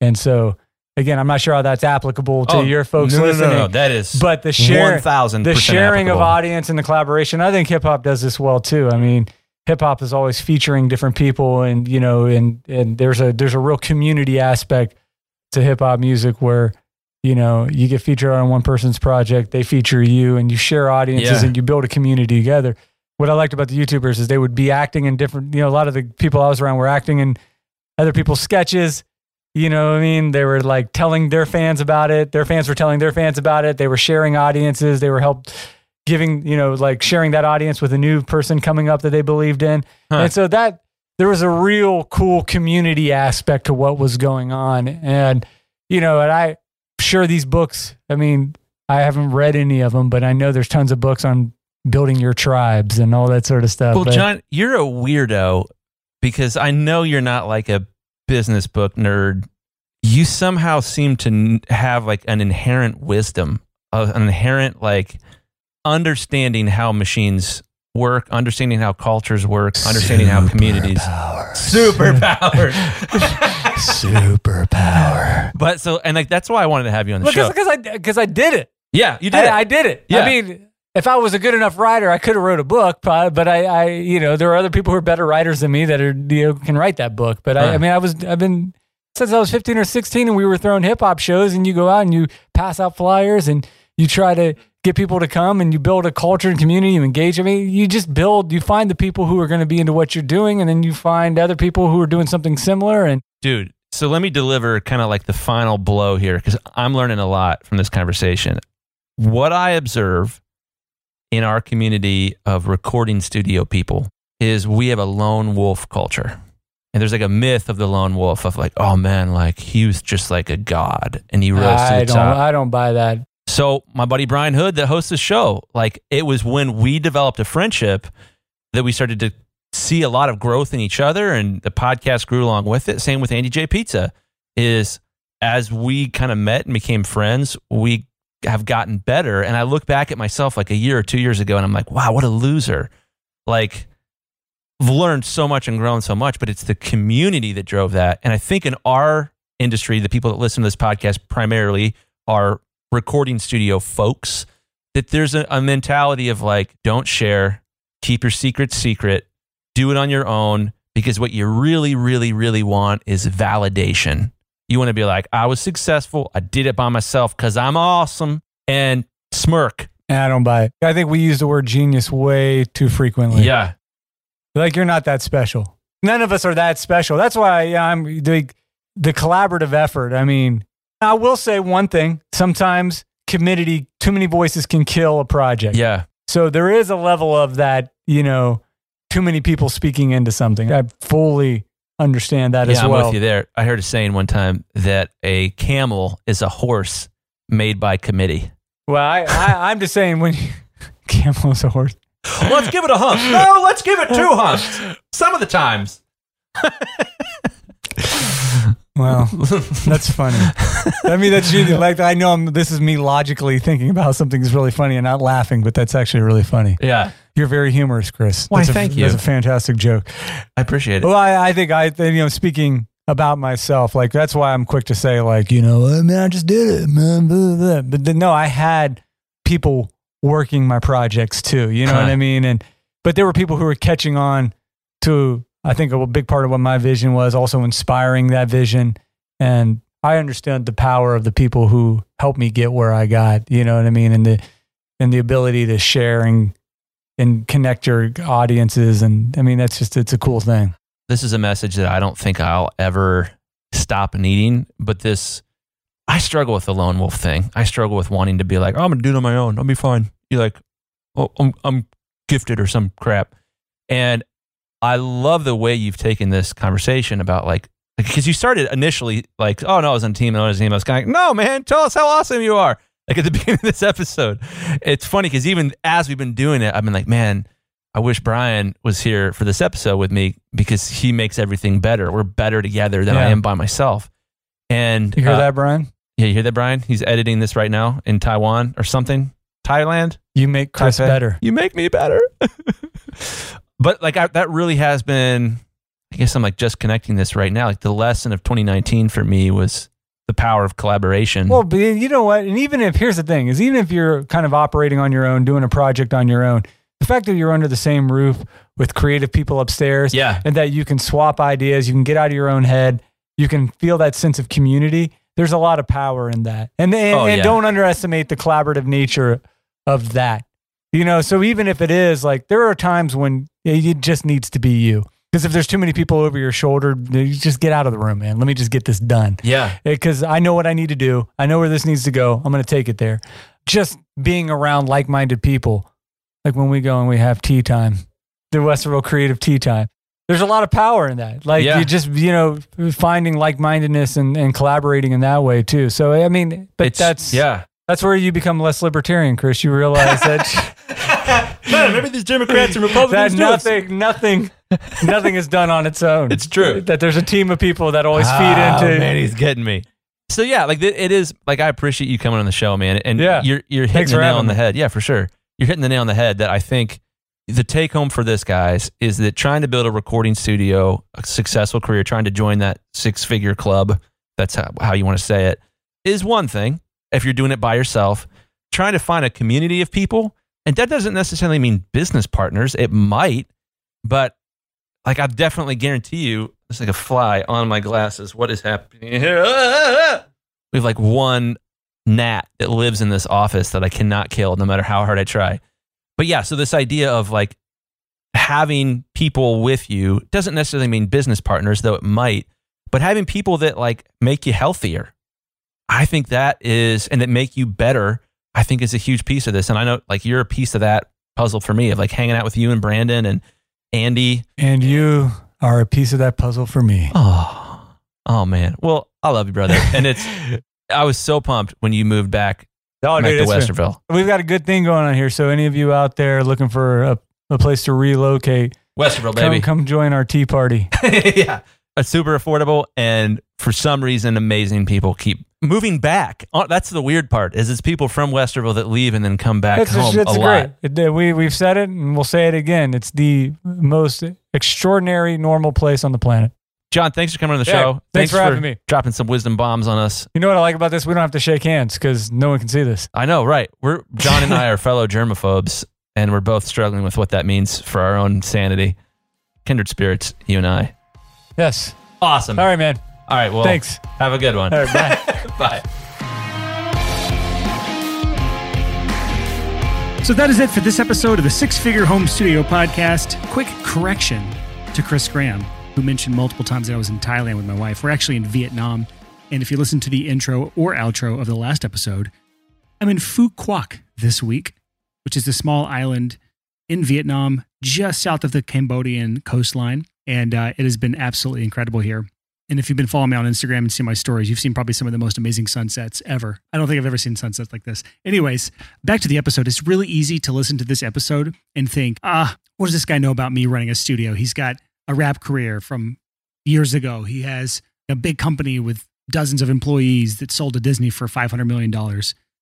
And so again, I'm not sure how that's applicable to Oh, your folks no, no, no. No, That is But the share, 1000 the sharing of audience and the collaboration, I think hip hop does this well too. I mean, hip hop is always featuring different people, and you know, and and there's a there's a real community aspect to hip hop music where you know you get featured on one person's project, they feature you, and you share audiences Yeah. and you build a community together. What I liked about the YouTubers is they would be acting in different. You know, a lot of the people I was around were acting in other people's sketches. You know what I mean? They were like telling their fans about it. Their fans were telling their fans about it. They were sharing audiences. They were help giving, you know, like sharing that audience with a new person coming up that they believed in. Huh. And so that there was a real cool community aspect to what was going on. And, you know, and I sure these books, I mean, I haven't read any of them, but I know there's tons of books on building your tribes and all that sort of stuff. Well, But- John, you're a weirdo because I know you're not like a business book nerd, you somehow seem to have like an inherent wisdom, uh, an inherent like understanding how machines work, understanding how cultures work, understanding how communities superpower. *laughs* Superpower. but so and like that's why I wanted to have you on the show. Because I because I did it. Yeah, you did. I, it. I did it. Yeah. I mean, if I was a good enough writer, I could have wrote a book. But I, I, you know, there are other people who are better writers than me that are you know can write that book. But I, I mean, I was I've been since I was fifteen or sixteen, and we were throwing hip hop shows, and you go out and you pass out flyers, and you try to get people to come, and you build a culture and community. You engage. I mean, you just build. You find the people who are going to be into what you're doing, and then you find other people who are doing something similar. And dude. So let me deliver kind of like the final blow here because I'm learning a lot from this conversation. What I observe in our community of recording studio people is we have a lone wolf culture. And there's like a myth of the lone wolf of like, oh man, like he was just like a god and he rose to I the don't, top. I don't buy that. So my buddy Brian Hood that hosts the show, like it was when we developed a friendship that we started to see a lot of growth in each other and the podcast grew along with it. Same with Andy J Pizza is as we kind of met and became friends, we have gotten better. And I look back at myself like a year or two years ago and I'm like, wow, what a loser. Like I've learned so much and grown so much, but it's the community that drove that. And I think in our industry, the people that listen to this podcast primarily are recording studio folks, that there's a, a mentality of like, don't share, keep your secret secret, do it on your own, because what you really, really, really want is validation. You want to be like, I was successful, I did it by myself because I'm awesome, and smirk. I don't buy it. I think we use the word genius way too frequently. Yeah. Like you're not that special. None of us are that special. That's why I'm the the collaborative effort. I mean, I will say one thing. Sometimes community, too many voices can kill a project. Yeah. So there is a level of that, you know, too many people speaking into something. I fully understand that yeah, as well. Yeah, I'm with you there. I heard a saying one time that a camel is a horse made by committee. Well, I, I I'm just saying when you, *laughs* camel is a horse. let's give it a hump. *laughs* No, let's give it two humps. Some of the times. *laughs* Well, that's funny. I mean, that's genius. Like I know I'm, this is me logically thinking about something is really funny and not laughing, but that's actually really funny. Yeah. You're very humorous, Chris. Why, That's a, thank you. That's a fantastic joke. I appreciate it. Well, I, I think I, you know, speaking about myself, like that's why I'm quick to say, like, you know, "Oh, man, I just did it, man. Blah, blah, blah." But then, no, I had people working my projects too. You know what I mean? And but there were people who were catching on to, I think, a big part of what my vision was, also inspiring that vision. And I understood the power of the people who helped me get where I got. You know what I mean? And the and the ability to share and and connect your audiences. And I mean, that's just it's a cool thing. this is a message that I don't think I'll ever stop needing. But this, I struggle with the lone wolf thing. I struggle with wanting to be like, oh, I'm gonna do it on my own. I'll be fine. You're like, oh, I'm, I'm gifted or some crap. And I love the way you've taken this conversation about like, because you started initially like, oh no, I was on team, and I was on team. I was kind of like, no, man, tell us how awesome you are. Like at the *laughs* beginning of this episode, it's funny because even as we've been doing it, I've been like, man, I wish Brian was here for this episode with me because he makes everything better. We're better together than I am by myself. And You hear uh, that, Brian? Yeah, you hear that, Brian? He's editing this right now in Taiwan or something. Thailand. You make Chris Taipei. better. You make me better. *laughs* but like I, that really has been. I guess I'm like just connecting this right now. Like the lesson of 2019 for me was the power of collaboration. Well, but you know what? And even if here's the thing: is even if you're kind of operating on your own, doing a project on your own, the fact that you're under the same roof with creative people upstairs, yeah, and that you can swap ideas, you can get out of your own head, you can feel that sense of community. There's a lot of power in that, and and, Oh, and yeah. don't underestimate the collaborative nature of that. You know, so even if it is like there are times when it just needs to be you. Because if there's too many people over your shoulder, you just get out of the room, man. Let me just get this done yeah, because I know what I need to do. I know where this needs to go. I'm going to take it there. Just being around like minded people, like when we go and we have tea time, the Westerville Creative Tea Time. There's a lot of power in that. Like Yeah. you just, you know, finding like mindedness and, and collaborating in that way too. So, I mean, but It's- that's, yeah. that's where you become less libertarian, Chris. You realize that, *laughs* Man, maybe these Democrats and *laughs* Republicans. that nothing, nothing *laughs* Nothing is done on its own. It's true. That there's a team of people that always feed Oh, into. man, he's getting me. So yeah, like it it is. Like I appreciate you coming on the show, man. And Yeah. you're you're hitting Thanks the nail on the me. head. Yeah, for sure. You're hitting the nail on the head. That I think the take home for this guys is that trying to build a recording studio, a successful career, trying to join that six figure club. That's how, how you want to say it. Is one thing if you're doing it by yourself. Trying to find a community of people, and that doesn't necessarily mean business partners. It might, but like I definitely guarantee you, it's like a fly on my glasses. What is happening here? We have like one gnat that lives in this office that I cannot kill no matter how hard I try. But yeah, so this idea of like having people with you doesn't necessarily mean business partners, though it might, but having people that like make you healthier. I think that is, and that make you better, I think is a huge piece of this. And I know like you're a piece of that puzzle for me of like hanging out with you and Brandon and Andy. and you are a piece of that puzzle for me. Oh, oh man. Well, I love you, brother. And it's, *laughs* I was so pumped when you moved back, Oh, back dude, to it's been- Westerville. we've got a good thing going on here. So any of you out there looking for a, a place to relocate, Westerville, come, baby. come join our tea party. *laughs* yeah. It's super affordable. And for some reason, amazing people keep moving back. Oh, That's the weird part is it's people from Westerville that leave and then come back It's, home it's a great. lot. It- uh, we, we've said it and we'll say it again. It's the most extraordinary, normal place on the planet. John, thanks for coming on the Yeah, show. thanks for having me. Dropping some wisdom bombs on us. You know what I like about this? We don't have to shake hands because no one can see this. I know, right? We're John and I are fellow germaphobes, and we're both struggling with what that means for our own sanity. Kindred spirits, you and I. Yes. Awesome. All right, man. All right. Well, Thanks. Have a good one. All right, bye. *laughs* Bye. So that is it for this episode of the Six Figure Home Studio podcast. Quick correction to Chris Graham, who mentioned multiple times that I was in Thailand with my wife. We're actually in Vietnam. And if you listen to the intro or outro of the last episode, I'm in Phu Quoc this week, which is a small island in Vietnam, just south of the Cambodian coastline. And uh, it has been absolutely incredible here. And if you've been following me on Instagram and seen my stories, you've seen probably some of the most amazing sunsets ever. I don't think I've ever seen sunsets like this. Anyways, back to the episode. It's really easy to listen to this episode and think, ah, what does this guy know about me running a studio? He's got a rap career from years ago. He has a big company with dozens of employees that sold to Disney for $500 million.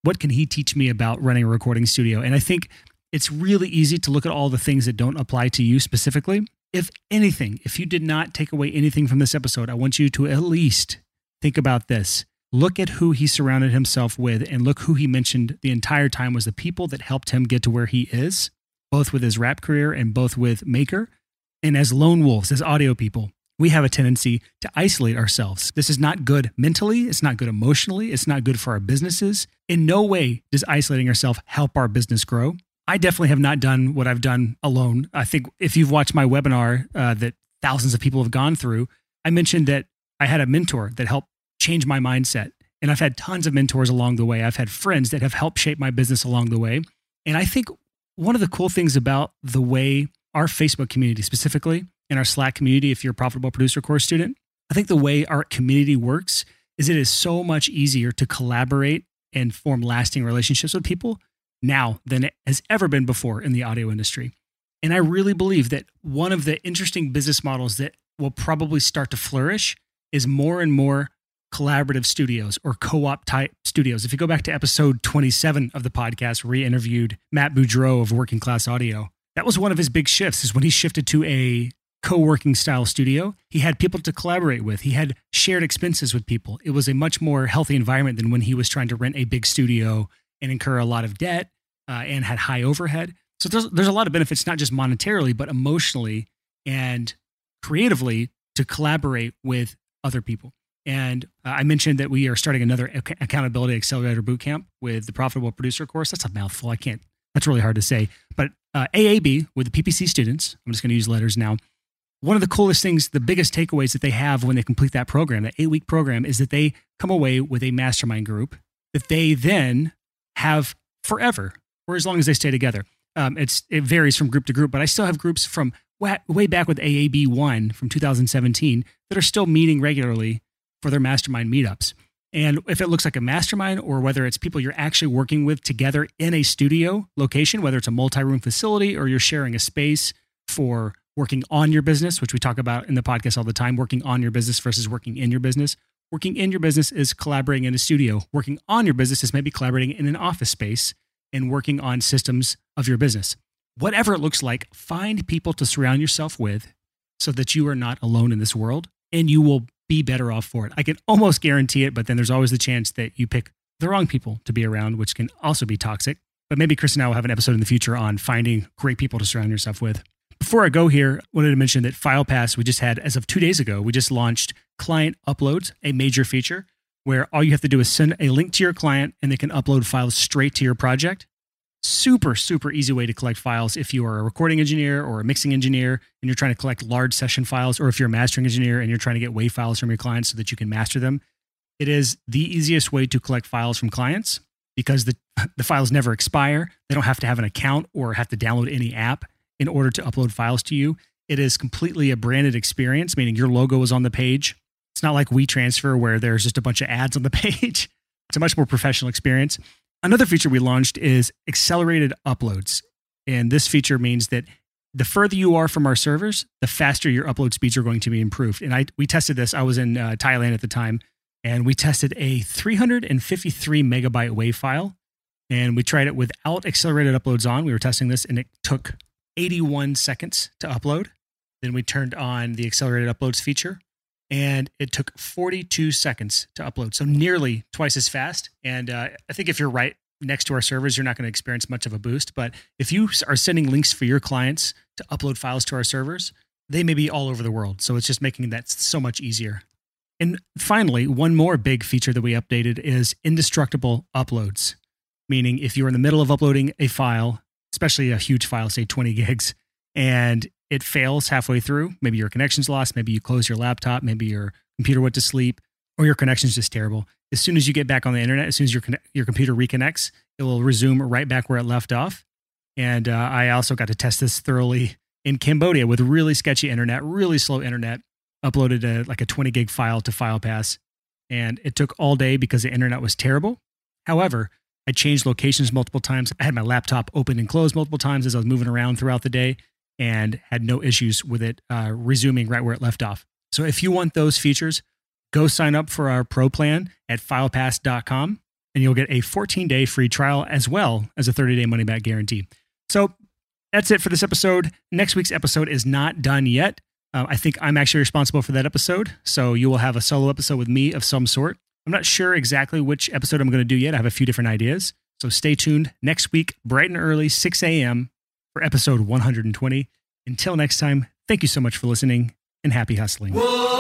What can he teach me about running a recording studio? And I think it's really easy to look at all the things that don't apply to you specifically. If anything, if you did not take away anything from this episode, I want you to at least think about this. Look at who he surrounded himself with and look who he mentioned the entire time was the people that helped him get to where he is, both with his rap career and both with Maker. And as lone wolves, as audio people, we have a tendency to isolate ourselves. This is not good mentally. It's not good emotionally. It's not good for our businesses. In no way does isolating ourselves help our business grow. I definitely have not done what I've done alone. I think if you've watched my webinar uh, that thousands of people have gone through, I mentioned that I had a mentor that helped change my mindset. And I've had tons of mentors along the way. I've had friends that have helped shape my business along the way. And I think one of the cool things about the way our Facebook community, specifically in our Slack community, if you're a profitable producer course student, I think the way our community works is it is so much easier to collaborate and form lasting relationships with people now than it has ever been before in the audio industry. And I really believe that one of the interesting business models that will probably start to flourish is more and more collaborative studios or co-op type studios. If you go back to episode 27 of the podcast, where we interviewed Matt Boudreau of Working Class Audio, that was one of his big shifts is when he shifted to a co-working style studio. He had people to collaborate with. He had shared expenses with people. It was a much more healthy environment than when he was trying to rent a big studio and incur a lot of debt uh, and had high overhead. So there's, there's a lot of benefits, not just monetarily, but emotionally and creatively to collaborate with other people. And uh, I mentioned that we are starting another ac- accountability accelerator bootcamp with the profitable producer course. That's a mouthful. I can't, that's really hard to say. But uh, AAB with the PPC students, I'm just going to use letters now. One of the coolest things, the biggest takeaways that they have when they complete that program, that eight week program, is that they come away with a mastermind group that they then have forever or as long as they stay together. Um, it's it varies from group to group, but I still have groups from wa- way back with AAB one from 2017 that are still meeting regularly for their mastermind meetups. And if it looks like a mastermind or whether it's people you're actually working with together in a studio location, whether it's a multi room facility or you're sharing a space for working on your business, which we talk about in the podcast all the time, working on your business versus working in your business. Working in your business is collaborating in a studio. Working on your business is maybe collaborating in an office space and working on systems of your business. Whatever it looks like, find people to surround yourself with so that you are not alone in this world and you will be better off for it. I can almost guarantee it, but then there's always the chance that you pick the wrong people to be around, which can also be toxic. But maybe Chris and I will have an episode in the future on finding great people to surround yourself with. Before I go here, I wanted to mention that FilePass, we just had, as of two days ago, we just launched client uploads, a major feature where all you have to do is send a link to your client and they can upload files straight to your project. Super, super easy way to collect files if you are a recording engineer or a mixing engineer and you're trying to collect large session files, or if you're a mastering engineer and you're trying to get WAV files from your clients so that you can master them. It is the easiest way to collect files from clients because the, *laughs* the files never expire. They don't have to have an account or have to download any app in order to upload files to you. It is completely a branded experience, meaning your logo is on the page. It's not like WeTransfer where there's just a bunch of ads on the *laughs* page. It's a much more professional experience. Another feature we launched is accelerated uploads. And this feature means that the further you are from our servers, the faster your upload speeds are going to be improved. And I we tested this. I was in uh, Thailand at the time, and we tested a 353 megabyte WAV file, and we tried it without accelerated uploads on. We were testing this, and it took 81 seconds to upload. Then we turned on the accelerated uploads feature, and it took 42 seconds to upload. So nearly twice as fast. And uh, I think if you're right next to our servers, you're not going to experience much of a boost. But if you are sending links for your clients to upload files to our servers, they may be all over the world. So it's just making that so much easier. And finally, one more big feature that we updated is indestructible uploads, meaning if you're in the middle of uploading a file, especially a huge file, say 20 gigs, and it fails halfway through. Maybe your connection's lost. Maybe you close your laptop. Maybe your computer went to sleep, or your connection's just terrible. As soon as you get back on the internet, as soon as your your computer reconnects, it will resume right back where it left off. And uh, I also got to test this thoroughly in Cambodia with really sketchy internet, really slow internet. Uploaded a, like a 20 gig file to FilePass, and it took all day because the internet was terrible. However, I changed locations multiple times. I had my laptop open and closed multiple times as I was moving around throughout the day and had no issues with it uh, resuming right where it left off. So if you want those features, go sign up for our pro plan at filepass.com and you'll get a 14 day free trial as well as a 30 day money back guarantee. So that's it for this episode. Next week's episode is not done yet. Uh, I think I'm actually responsible for that episode. So you will have a solo episode with me of some sort. I'm not sure exactly which episode I'm going to do yet. I have a few different ideas. So stay tuned next week, bright and early, 6 a.m for episode 120. Until next time, thank you so much for listening and happy hustling. Whoa!